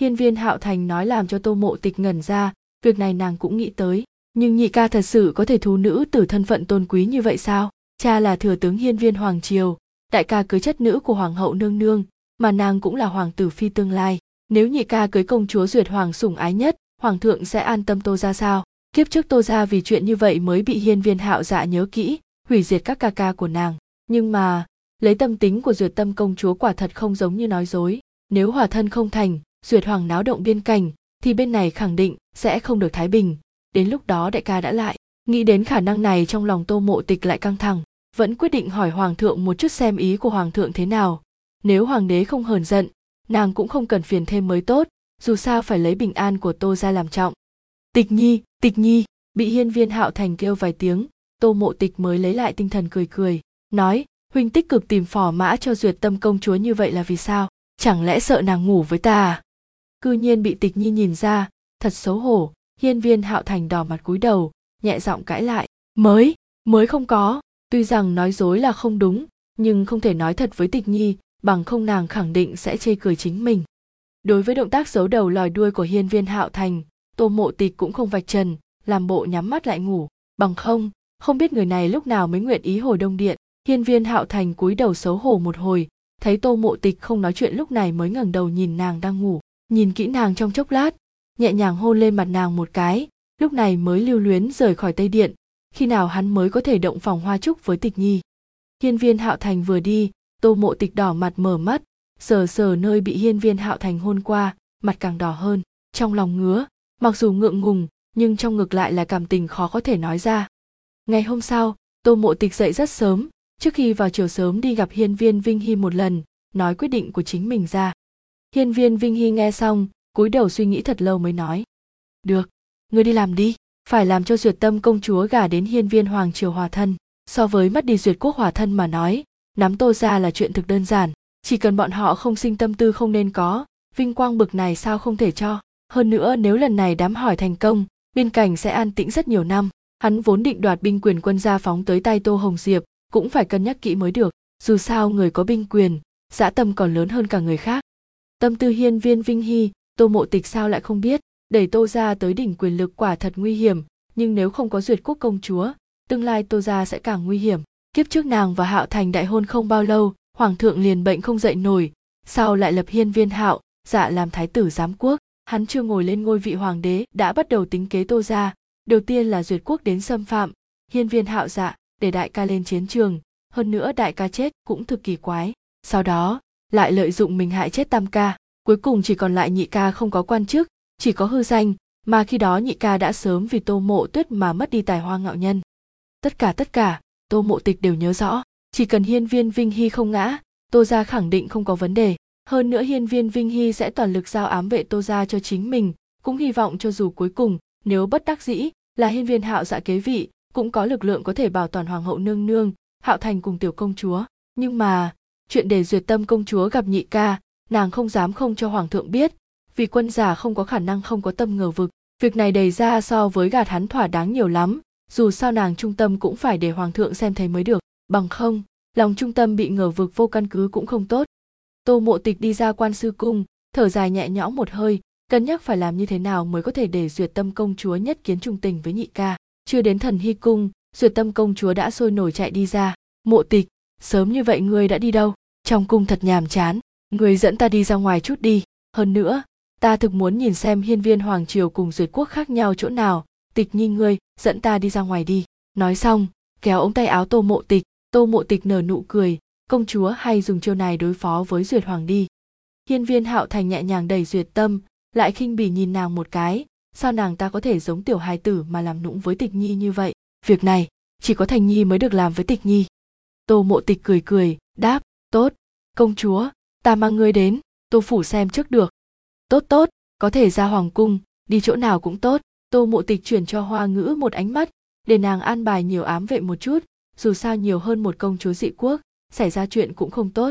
Hiên viên hạo thành nói làm cho tô mộ tịch ngẩn ra, việc này nàng cũng nghĩ tới. Nhưng nhị ca thật sự có thể thú nữ từ thân phận tôn quý như vậy sao? Cha là thừa tướng hiên viên hoàng triều, đại ca cưới chất nữ của hoàng hậu nương nương, mà nàng cũng là hoàng tử phi tương lai. Nếu nhị ca cưới công chúa duyệt hoàng sủng ái nhất, hoàng thượng sẽ an tâm tô ra sao? Kiếp trước tô ra vì chuyện như vậy mới bị hiên viên hạo dạ nhớ kỹ, hủy diệt các ca ca của nàng. Nhưng mà, lấy tâm tính của duyệt tâm công chúa quả thật không giống như nói dối. Nếu hòa thân không thành, duyệt hoàng náo động biên cảnh, thì bên này khẳng định sẽ không được thái bình. Đến lúc đó đại ca đã lại. Nghĩ đến khả năng này trong lòng tô mộ tịch lại căng thẳng, vẫn quyết định hỏi hoàng thượng một chút xem ý của hoàng thượng thế nào. Nếu hoàng đế không hờn giận, nàng cũng không cần phiền thêm mới tốt, dù sao phải lấy bình an của tô ra làm trọng tịch nhi tịch nhi, bị hiên viên hạo thành kêu vài tiếng, tô mộ tịch mới lấy lại tinh thần cười cười, nói, huynh tích cực tìm phò mã cho duyệt tâm công chúa như vậy là vì sao? Chẳng lẽ sợ nàng ngủ với ta à? Cư nhiên bị tịch nhi nhìn ra, thật xấu hổ, hiên viên hạo thành đỏ mặt cúi đầu, nhẹ giọng cãi lại, mới mới không có, tuy rằng nói dối là không đúng, nhưng không thể nói thật với tịch nhi, bằng không nàng khẳng định sẽ chê cười chính mình. Đối với động tác giấu đầu lòi đuôi của hiên viên hạo thành tô mộ tịch cũng không vạch trần, làm bộ nhắm mắt lại ngủ. Bằng không không biết người này lúc nào mới nguyện ý hồi đông điện. Hiên viên hạo thành cúi đầu xấu hổ một hồi, thấy tô mộ tịch không nói chuyện lúc này mới ngẩng đầu nhìn nàng đang ngủ. Nhìn kỹ nàng trong chốc lát, nhẹ nhàng hôn lên mặt nàng một cái, lúc này mới lưu luyến rời khỏi tây điện. Khi nào hắn mới có thể động phòng hoa trúc với tịch nhi? Hiên viên hạo thành vừa đi, tô mộ tịch đỏ mặt mở mắt, sờ sờ nơi bị hiên viên hạo thành hôn qua, mặt càng đỏ hơn, trong lòng ngứa mặc dù ngượng ngùng, nhưng trong ngực lại là cảm tình khó có thể nói ra. Ngày hôm sau, tô mộ tịch dậy rất sớm, trước khi vào chiều sớm đi gặp hiên viên vinh hy một lần, nói quyết định của chính mình ra. Hiên viên vinh hy nghe xong, cúi đầu suy nghĩ thật lâu mới nói. Được, ngươi đi làm đi, phải làm cho duyệt tâm công chúa gả đến hiên viên hoàng triều hòa thân. So với mất đi duyệt quốc hòa thân mà nói, nắm tô ra là chuyện thực đơn giản, chỉ cần bọn họ không sinh tâm tư không nên có, vinh quang bực này sao không thể cho? Hơn nữa, nếu lần này đám hỏi thành công, biên cảnh sẽ an tĩnh rất nhiều năm. Hắn vốn định đoạt binh quyền quân gia phóng tới tay tô hồng diệp, cũng phải cân nhắc kỹ mới được. Dù sao, người có binh quyền, dã tâm còn lớn hơn cả người khác. Tâm tư hiên viên vinh hy, tô mộ tịch sao lại không biết? Đẩy tô ra tới đỉnh quyền lực quả thật nguy hiểm, nhưng nếu không có duyệt quốc công chúa, tương lai tô ra sẽ càng nguy hiểm. Kiếp trước nàng và hạo thành đại hôn không bao lâu, hoàng thượng liền bệnh không dậy nổi, sau lại lập hiên viên hạo dạ làm thái tử giám quốc hắn chưa ngồi lên ngôi vị hoàng đế, đã bắt đầu tính kế tô ra đầu tiên là duyệt quốc đến xâm phạm. Hiên viên hạo dạ để đại ca lên chiến trường. Hơn nữa đại ca chết, cũng thực kỳ quái. Sau đó, lại lợi dụng mình hại chết tam ca. Cuối cùng chỉ còn lại nhị ca không có quan chức, chỉ có hư danh. Mà khi đó nhị ca đã sớm vì tô mộ tuyết mà mất đi tài hoa ngạo nhân. Tất cả tất cả, tô mộ tịch đều nhớ rõ. Chỉ cần hiên viên vinh hy không ngã, tô gia khẳng định không có vấn đề hơn nữa hiên viên vinh hy sẽ toàn lực giao ám vệ tô gia cho chính mình, cũng hy vọng cho dù cuối cùng, nếu bất đắc dĩ, là hiên viên hạo dạ kế vị, cũng có lực lượng có thể bảo toàn hoàng hậu nương nương, hạo thành cùng tiểu công chúa. Nhưng mà, chuyện để duyệt tâm công chúa gặp nhị ca, nàng không dám không cho hoàng thượng biết, vì quân giả không có khả năng không có tâm ngờ vực. Việc này đầy ra so với gạt hắn thỏa đáng nhiều lắm, dù sao nàng trung tâm cũng phải để hoàng thượng xem thấy mới được. Bằng không, lòng trung tâm bị ngờ vực vô căn cứ cũng không tốt tô mộ tịch đi ra quan sư cung, thở dài nhẹ nhõm một hơi, cân nhắc phải làm như thế nào mới có thể để duyệt tâm công chúa nhất kiến trung tình với nhị ca. Chưa đến thần hy cung, duyệt tâm công chúa đã sôi nổi chạy đi ra. Mộ tịch, sớm như vậy ngươi đã đi đâu? Trong cung thật nhàm chán, ngươi dẫn ta đi ra ngoài chút đi. Hơn nữa, ta thực muốn nhìn xem hiên viên hoàng triều cùng duyệt quốc khác nhau chỗ nào. Tịch nhi ngươi, dẫn ta đi ra ngoài đi. Nói xong, kéo ống tay áo tô mộ tịch. Tô mộ tịch nở nụ cười công chúa hay dùng chiêu này đối phó với duyệt hoàng đi. Hiên viên hạo thành nhẹ nhàng đẩy duyệt tâm, lại khinh bỉ nhìn nàng một cái. Sao nàng ta có thể giống tiểu hài tử mà làm nũng với tịch nhi như vậy? Việc này, chỉ có thành nhi mới được làm với tịch nhi. Tô mộ tịch cười cười, đáp, tốt, công chúa, ta mang ngươi đến tô phủ xem trước được. Tốt tốt, có thể ra hoàng cung, đi chỗ nào cũng tốt. Tô mộ tịch chuyển cho hoa ngữ một ánh mắt, để nàng an bài nhiều ám vệ một chút, dù sao nhiều hơn một công chúa dị quốc xảy ra chuyện cũng không tốt.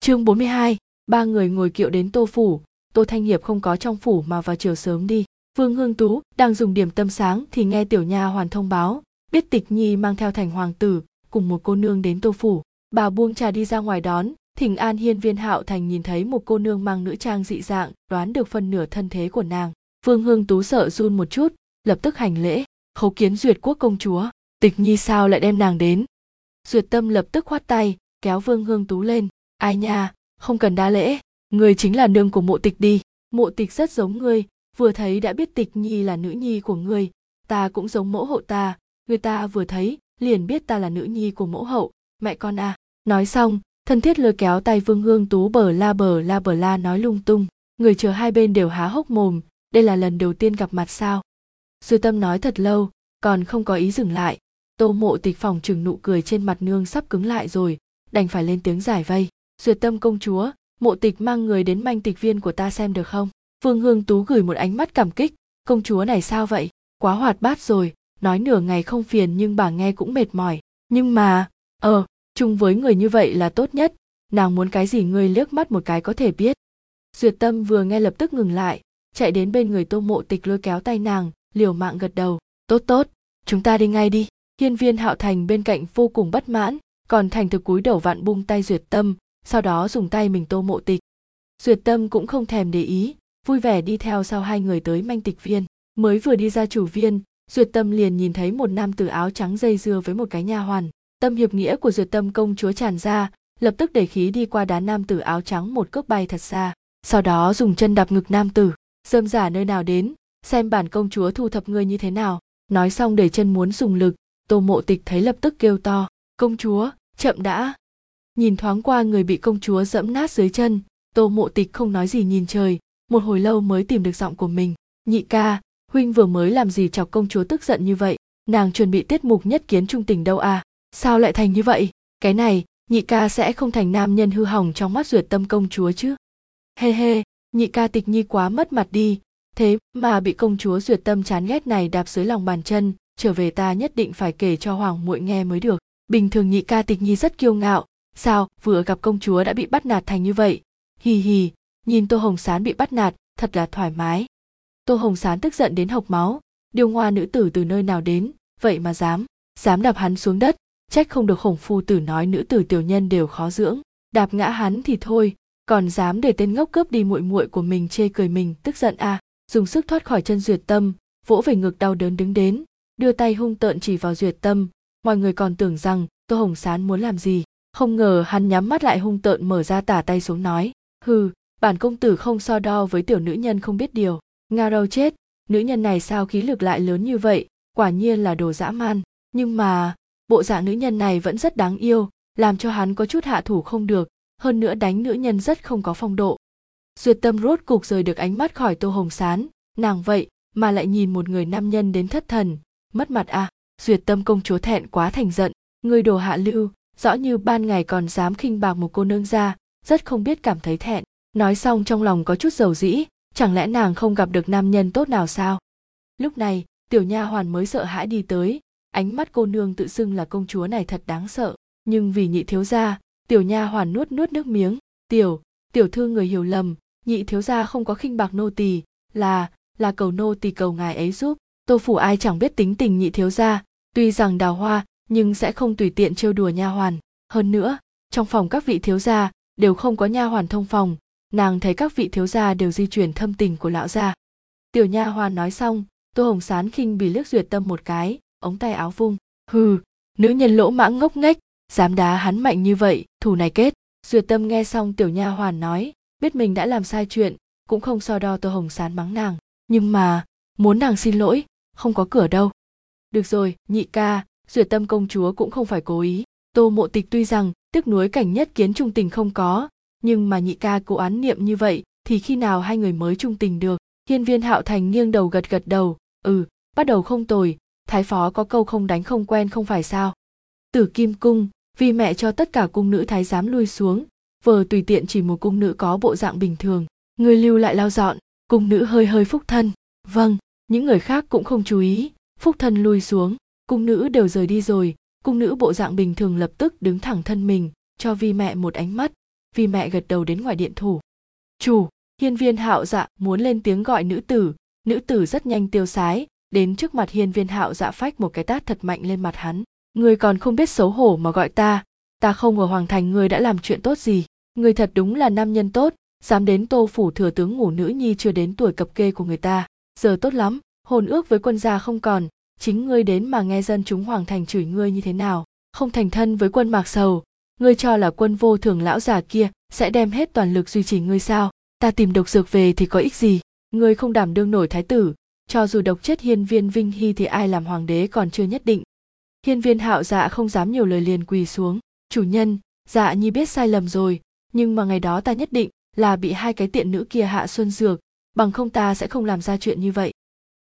Chương 42, ba người ngồi kiệu đến tô phủ. Tô thanh hiệp không có trong phủ mà vào chiều sớm đi. Vương hương tú đang dùng điểm tâm sáng thì nghe tiểu nha hoàn thông báo. Biết tịch nhi mang theo thành hoàng tử cùng một cô nương đến tô phủ. Bà buông trà đi ra ngoài đón. Thỉnh an hiên viên hạo thành nhìn thấy một cô nương mang nữ trang dị dạng đoán được phần nửa thân thế của nàng. Vương hương tú sợ run một chút lập tức hành lễ. Khấu kiến duyệt quốc công chúa. Tịch nhi sao lại đem nàng đến? Duyệt tâm lập tức khoát tay kéo vương hương tú lên. Ai nha, không cần đa lễ, người chính là nương của mộ tịch đi. Mộ tịch rất giống ngươi, vừa thấy đã biết tịch nhi là nữ nhi của ngươi, ta cũng giống mẫu hậu ta. Người ta vừa thấy, liền biết ta là nữ nhi của mẫu hậu. Mẹ con à nói xong, thân thiết lôi kéo tay vương hương tú bờ la bờ la bờ la nói lung tung. Người chờ hai bên đều há hốc mồm, đây là lần đầu tiên gặp mặt sao? Dư tâm nói thật lâu, còn không có ý dừng lại. Tô mộ tịch phòng chừng nụ cười trên mặt nương sắp cứng lại rồi đành phải lên tiếng giải vây. Duyệt tâm công chúa, mộ tịch mang người đến manh tịch viên của ta xem được không? Phương hương tú gửi một ánh mắt cảm kích. Công chúa này sao vậy? Quá hoạt bát rồi. Nói nửa ngày không phiền nhưng bà nghe cũng mệt mỏi. Nhưng mà ờ chung với người như vậy là tốt nhất. Nàng muốn cái gì ngươi liếc mắt một cái có thể biết. Duyệt tâm vừa nghe lập tức ngừng lại. Chạy đến bên người tô mộ tịch lôi kéo tay nàng, liều mạng gật đầu. Tốt tốt. Chúng ta đi ngay đi. Hiên viên hạo thành bên cạnh vô cùng bất mãn còn thành thực cúi đầu vạn bung tay duyệt tâm, sau đó dùng tay mình tô mộ tịch. Duyệt tâm cũng không thèm để ý, vui vẻ đi theo sau hai người tới manh tịch viên. Mới vừa đi ra chủ viên, duyệt tâm liền nhìn thấy một nam tử áo trắng dây dưa với một cái nha hoàn. Tâm hiệp nghĩa của duyệt tâm công chúa tràn ra, lập tức để khí đi qua đá nam tử áo trắng một cước bay thật xa. Sau đó dùng chân đạp ngực nam tử, dơm giả nơi nào đến, xem bản công chúa thu thập ngươi như thế nào. Nói xong để chân muốn dùng lực, tô mộ tịch thấy lập tức kêu to, công chúa chậm đã. Nhìn thoáng qua người bị công chúa dẫm nát dưới chân, tô mộ tịch không nói gì nhìn trời, một hồi lâu mới tìm được giọng của mình. Nhị ca, huynh vừa mới làm gì chọc công chúa tức giận như vậy? Nàng chuẩn bị tiết mục nhất kiến trung tình đâu à? Sao lại thành như vậy? Cái này, nhị ca sẽ không thành nam nhân hư hỏng trong mắt duyệt tâm công chúa chứ. Hê hê nhị ca tịch nhi quá mất mặt đi. Thế mà bị công chúa duyệt tâm chán ghét này đạp dưới lòng bàn chân, trở về ta nhất định phải kể cho hoàng muội nghe mới được bình thường nhị ca tịch nhi rất kiêu ngạo. Sao, vừa gặp công chúa đã bị bắt nạt thành như vậy? Hì hì, nhìn tô hồng sán bị bắt nạt, thật là thoải mái. Tô hồng sán tức giận đến hộc máu. Điêu ngoa nữ tử từ nơi nào đến? Vậy mà dám dám đạp hắn xuống đất. Trách không được khổng phu tử nói nữ tử tiểu nhân đều khó dưỡng. Đạp ngã hắn thì thôi, còn dám để tên ngốc cướp đi muội muội của mình chê cười mình, tức giận à? Dùng sức thoát khỏi chân duyệt tâm, vỗ về ngực đau đớn đứng đến. Đưa tay hung tợn chỉ vào duyệt tâm mọi người còn tưởng rằng tô hồng sán muốn làm gì. Không ngờ hắn nhắm mắt lại hung tợn mở ra tả tay xuống nói, hừ, bản công tử không so đo với tiểu nữ nhân không biết điều. Nga râu chết, nữ nhân này sao khí lực lại lớn như vậy? Quả nhiên là đồ dã man. Nhưng mà, bộ dạng nữ nhân này vẫn rất đáng yêu, làm cho hắn có chút hạ thủ không được. Hơn nữa đánh nữ nhân rất không có phong độ. Duyệt tâm rốt cục rời được ánh mắt khỏi tô hồng sán. Nàng vậy mà lại nhìn một người nam nhân đến thất thần. Mất mặt à? Duyệt tâm công chúa thẹn quá thành giận, người đồ hạ lưu, rõ như ban ngày còn dám khinh bạc một cô nương ra rất không biết cảm thấy thẹn. Nói xong trong lòng có chút dầu dĩ, chẳng lẽ nàng không gặp được nam nhân tốt nào sao? Lúc này, tiểu nha hoàn mới sợ hãi đi tới, ánh mắt cô nương tự xưng là công chúa này thật đáng sợ. Nhưng vì nhị thiếu gia, tiểu nha hoàn nuốt nuốt nước miếng, tiểu tiểu thư người hiểu lầm, nhị thiếu gia không có khinh bạc nô tỳ, là là cầu nô tỳ cầu ngài ấy giúp, tô phủ ai chẳng biết tính tình nhị thiếu gia tuy rằng đào hoa, nhưng sẽ không tùy tiện trêu đùa nha hoàn. Hơn nữa, trong phòng các vị thiếu gia đều không có nha hoàn thông phòng, nàng thấy các vị thiếu gia đều di chuyển thâm tình của lão gia. Tiểu nha hoàn nói xong, tô hồng sán khinh bì liếc duyệt tâm một cái, ống tay áo vung. Hừ, nữ nhân lỗ mãng ngốc nghếch, dám đá hắn mạnh như vậy, thù này kết. Duyệt tâm nghe xong tiểu nha hoàn nói, biết mình đã làm sai chuyện, cũng không so đo tô hồng sán mắng nàng. Nhưng mà, muốn nàng xin lỗi, không có cửa đâu được rồi, nhị ca, duyệt tâm công chúa cũng không phải cố ý. Tô mộ tịch tuy rằng tiếc nuối cảnh nhất kiến trung tình không có, nhưng mà nhị ca cố án niệm như vậy, thì khi nào hai người mới trung tình được? Hiên viên hạo thành nghiêng đầu gật gật đầu. Ừ bắt đầu không tồi, thái phó có câu không đánh không quen không phải sao? Tử kim cung, vì mẹ cho tất cả cung nữ thái giám lui xuống, vờ tùy tiện chỉ một cung nữ có bộ dạng bình thường. Người lưu lại lao dọn, cung nữ hơi hơi phúc thân. Vâng những người khác cũng không chú ý phúc thân lui xuống, cung nữ đều rời đi rồi, cung nữ bộ dạng bình thường lập tức đứng thẳng thân mình, cho vi mẹ một ánh mắt. Vi mẹ gật đầu đến ngoài điện thủ. Chủ, hiên viên hạo dạ muốn lên tiếng gọi nữ tử. Nữ tử rất nhanh tiêu sái, đến trước mặt hiên viên hạo dạ phách một cái tát thật mạnh lên mặt hắn. Người còn không biết xấu hổ mà gọi ta ta không ở hoàng thành người đã làm chuyện tốt gì. Người thật đúng là nam nhân tốt, dám đến tô phủ thừa tướng ngủ nữ nhi chưa đến tuổi cập kê của người ta. Giờ tốt lắm hồn ước với quân gia không còn, chính ngươi đến mà nghe dân chúng hoàng thành chửi ngươi như thế nào, không thành thân với quân mạc sầu. Ngươi cho là quân vô thường lão già kia sẽ đem hết toàn lực duy trì ngươi sao? Ta tìm độc dược về thì có ích gì? Ngươi không đảm đương nổi thái tử, cho dù độc chết hiên viên vinh hy thì ai làm hoàng đế còn chưa nhất định. Hiên viên hạo dạ không dám nhiều lời liền quỳ xuống. Chủ nhân dạ nhi biết sai lầm rồi, nhưng mà ngày đó ta nhất định là bị hai cái tiện nữ kia hạ xuân dược, bằng không ta sẽ không làm ra chuyện như vậy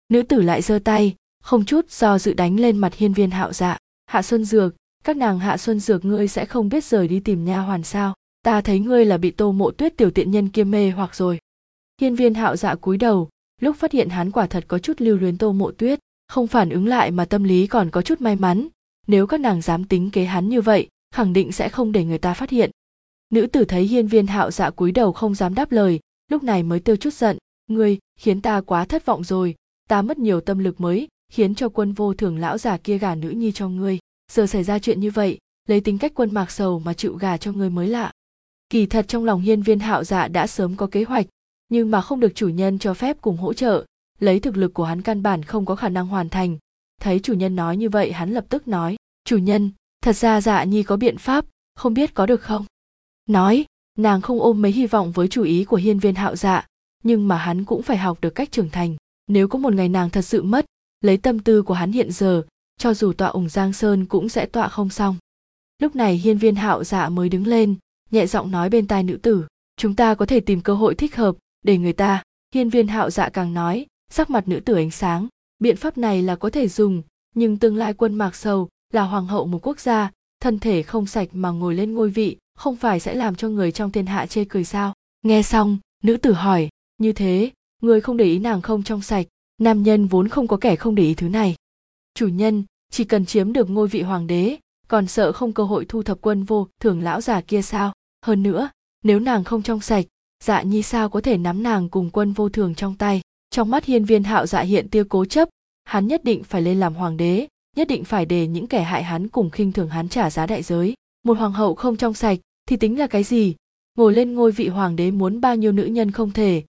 nữ tử lại giơ tay, không chút do dự đánh lên mặt hiên viên hạo dạ. Hạ xuân dược, các nàng hạ xuân dược ngươi sẽ không biết rời đi tìm nha hoàn sao? Ta thấy ngươi là bị tô mộ tuyết tiểu tiện nhân kia mê hoặc rồi. Hiên viên hạo dạ cúi đầu, lúc phát hiện hắn quả thật có chút lưu luyến tô mộ tuyết, không phản ứng lại mà tâm lý còn có chút may mắn. Nếu các nàng dám tính kế hắn như vậy, khẳng định sẽ không để người ta phát hiện. Nữ tử thấy hiên viên hạo dạ cúi đầu không dám đáp lời, lúc này mới tiêu chút giận. Ngươi, khiến ta quá thất vọng rồi ta mất nhiều tâm lực mới, khiến cho quân vô thường lão già kia gả nữ nhi cho ngươi. Giờ xảy ra chuyện như vậy, lấy tính cách quân mạc sầu mà chịu gà cho ngươi mới lạ. Kỳ thật trong lòng hiên viên hạo dạ đã sớm có kế hoạch, nhưng mà không được chủ nhân cho phép cùng hỗ trợ. Lấy thực lực của hắn căn bản không có khả năng hoàn thành. Thấy chủ nhân nói như vậy, hắn lập tức nói, chủ nhân, thật ra dạ nhi có biện pháp, không biết có được không? Nói, nàng không ôm mấy hy vọng với chủ ý của hiên viên hạo dạ nhưng mà hắn cũng phải học được cách trưởng thành nếu có một ngày nàng thật sự mất, lấy tâm tư của hắn hiện giờ, cho dù tọa ủng giang sơn cũng sẽ tọa không xong. Lúc này hiên viên hạo dạ mới đứng lên, nhẹ giọng nói bên tai nữ tử, chúng ta có thể tìm cơ hội thích hợp để người ta. Hiên viên hạo dạ càng nói, sắc mặt nữ tử ánh sáng, biện pháp này là có thể dùng, nhưng tương lai quân mạc sầu là hoàng hậu một quốc gia, thân thể không sạch mà ngồi lên ngôi vị, không phải sẽ làm cho người trong thiên hạ chê cười sao? Nghe xong, nữ tử hỏi, như thế người không để ý nàng không trong sạch, nam nhân vốn không có kẻ không để ý thứ này. Chủ nhân, chỉ cần chiếm được ngôi vị hoàng đế, còn sợ không cơ hội thu thập quân vô thường lão già kia sao? Hơn nữa, nếu nàng không trong sạch dạ nhi sao có thể nắm nàng cùng quân vô thường trong tay? Trong mắt hiên viên hạo dạ hiện tia cố chấp, hắn nhất định phải lên làm hoàng đế, nhất định phải để những kẻ hại hắn cùng khinh thường hắn trả giá đại giới. Một hoàng hậu không trong sạch, thì tính là cái gì? Ngồi lên ngôi vị hoàng đế muốn bao nhiêu nữ nhân không thể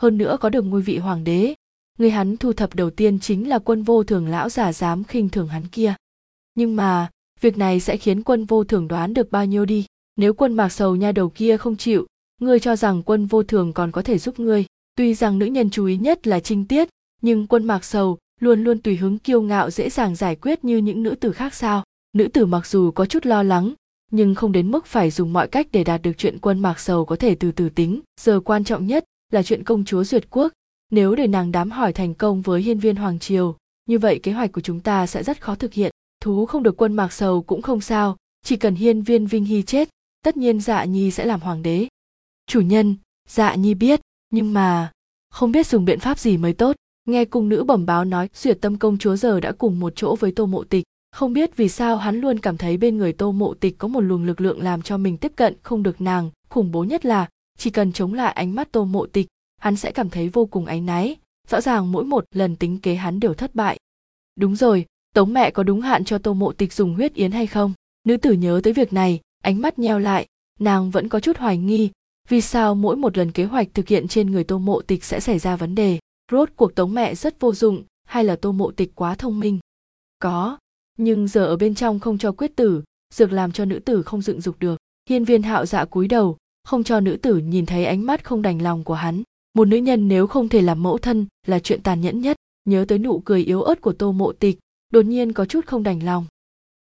hơn nữa có được ngôi vị hoàng đế. Người hắn thu thập đầu tiên chính là quân vô thường lão già dám khinh thường hắn kia. Nhưng mà, việc này sẽ khiến quân vô thường đoán được bao nhiêu đi. Nếu quân mạc sầu nha đầu kia không chịu, ngươi cho rằng quân vô thường còn có thể giúp ngươi. Tuy rằng nữ nhân chú ý nhất là trinh tiết, nhưng quân mạc sầu luôn luôn tùy hứng kiêu ngạo dễ dàng giải quyết như những nữ tử khác sao. Nữ tử mặc dù có chút lo lắng, nhưng không đến mức phải dùng mọi cách để đạt được chuyện quân mạc sầu có thể từ từ tính. Giờ quan trọng nhất là chuyện công chúa duyệt quốc. Nếu để nàng đám hỏi thành công với hiên viên hoàng triều, như vậy kế hoạch của chúng ta sẽ rất khó thực hiện. Thú không được quân mạc sầu cũng không sao, chỉ cần hiên viên vinh hy chết, tất nhiên dạ nhi sẽ làm hoàng đế. Chủ nhân dạ nhi biết, nhưng mà không biết dùng biện pháp gì mới tốt. Nghe cung nữ bẩm báo nói, duyệt tâm công chúa giờ đã cùng một chỗ với tô mộ tịch. Không biết vì sao hắn luôn cảm thấy bên người tô mộ tịch có một luồng lực lượng làm cho mình tiếp cận không được nàng. Khủng bố nhất là chỉ cần chống lại ánh mắt tô mộ tịch, hắn sẽ cảm thấy vô cùng áy náy. Rõ ràng mỗi một lần tính kế hắn đều thất bại. Đúng rồi, tống mẹ có đúng hạn cho tô mộ tịch dùng huyết yến hay không? Nữ tử nhớ tới việc này, ánh mắt nheo lại, nàng vẫn có chút hoài nghi, vì sao mỗi một lần kế hoạch thực hiện trên người tô mộ tịch sẽ xảy ra vấn đề? Rốt cuộc tống mẹ rất vô dụng, hay là tô mộ tịch quá thông minh? Có, nhưng giờ ở bên trong không cho quyết tử, dược làm cho nữ tử không dựng dục được. Hiên viên hạo dạ cúi đầu không cho nữ tử nhìn thấy ánh mắt không đành lòng của hắn. Một nữ nhân nếu không thể làm mẫu thân là chuyện tàn nhẫn nhất. Nhớ tới nụ cười yếu ớt của tô mộ tịch, đột nhiên có chút không đành lòng.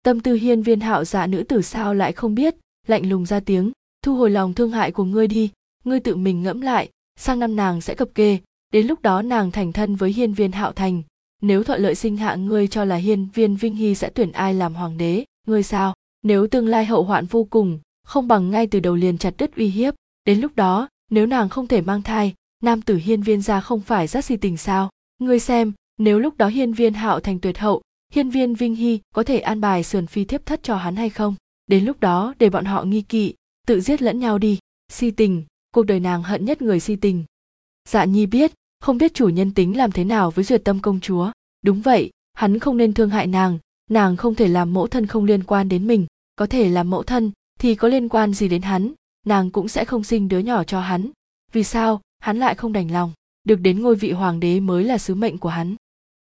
Tâm tư hiên viên hạo dạ nữ tử sao lại không biết, lạnh lùng ra tiếng, thu hồi lòng thương hại của ngươi đi, ngươi tự mình ngẫm lại, sang năm nàng sẽ cập kê. Đến lúc đó nàng thành thân với hiên viên hạo thành, nếu thuận lợi sinh hạ ngươi cho là hiên viên vinh hy sẽ tuyển ai làm hoàng đế, ngươi sao? Nếu tương lai hậu hoạn vô cùng không bằng ngay từ đầu liền chặt đứt uy hiếp. Đến lúc đó, nếu nàng không thể mang thai, nam tử hiên viên gia không phải rất si tình sao? Ngươi xem, nếu lúc đó hiên viên hạo thành tuyệt hậu, hiên viên vinh hy có thể an bài sườn phi thiếp thất cho hắn hay không? Đến lúc đó, để bọn họ nghi kỵ, tự giết lẫn nhau đi. Si tình, cuộc đời nàng hận nhất người si tình. Dạ nhi biết, không biết chủ nhân tính làm thế nào với duyệt tâm công chúa. Đúng vậy, hắn không nên thương hại nàng nàng không thể làm mẫu thân không liên quan đến mình. Có thể làm mẫu thân thì có liên quan gì đến hắn, nàng cũng sẽ không sinh đứa nhỏ cho hắn. Vì sao, hắn lại không đành lòng, được đến ngôi vị hoàng đế mới là sứ mệnh của hắn?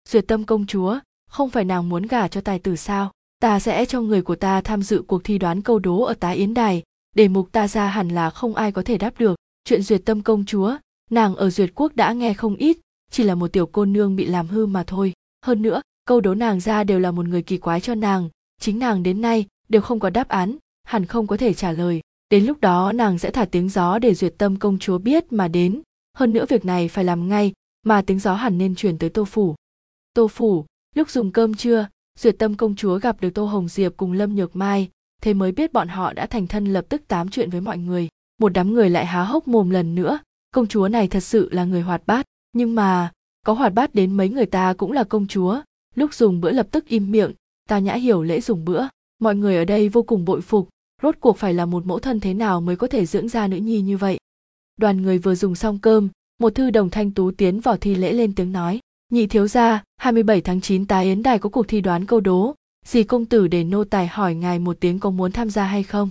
Duyệt tâm công chúa, không phải nàng muốn gả cho tài tử sao? Ta sẽ cho người của ta tham dự cuộc thi đoán câu đố ở tá yến đài đề mục ta ra hẳn là không ai có thể đáp được. Chuyện duyệt tâm công chúa, nàng ở duyệt quốc đã nghe không ít, chỉ là một tiểu cô nương bị làm hư mà thôi. Hơn nữa, câu đố nàng ra đều là một người kỳ quái cho nàng, chính nàng đến nay đều không có đáp án hẳn không có thể trả lời. Đến lúc đó, nàng sẽ thả tiếng gió để duyệt tâm công chúa biết mà đến. Hơn nữa việc này phải làm ngay, mà tiếng gió hẳn nên chuyển tới tô phủ. Tô phủ, lúc dùng cơm trưa, duyệt tâm công chúa gặp được tô hồng diệp cùng lâm nhược mai, thế mới biết bọn họ đã thành thân lập tức tám chuyện với mọi người. Một đám người lại há hốc mồm lần nữa. Công chúa này thật sự là người hoạt bát. Nhưng mà, có hoạt bát đến mấy người ta cũng là công chúa. Lúc dùng bữa lập tức im miệng, ta nhã hiểu lễ dùng bữa. Mọi người ở đây vô cùng bội phục rốt cuộc phải là một mẫu thân thế nào mới có thể dưỡng ra nữ nhi như vậy? Đoàn người vừa dùng xong cơm, một thư đồng thanh tú tiến vào thi lễ lên tiếng nói, nhị thiếu gia 27 tháng 9 tá yến đài có cuộc thi đoán câu đố. Dì công tử để nô tài hỏi ngài một tiếng có muốn tham gia hay không?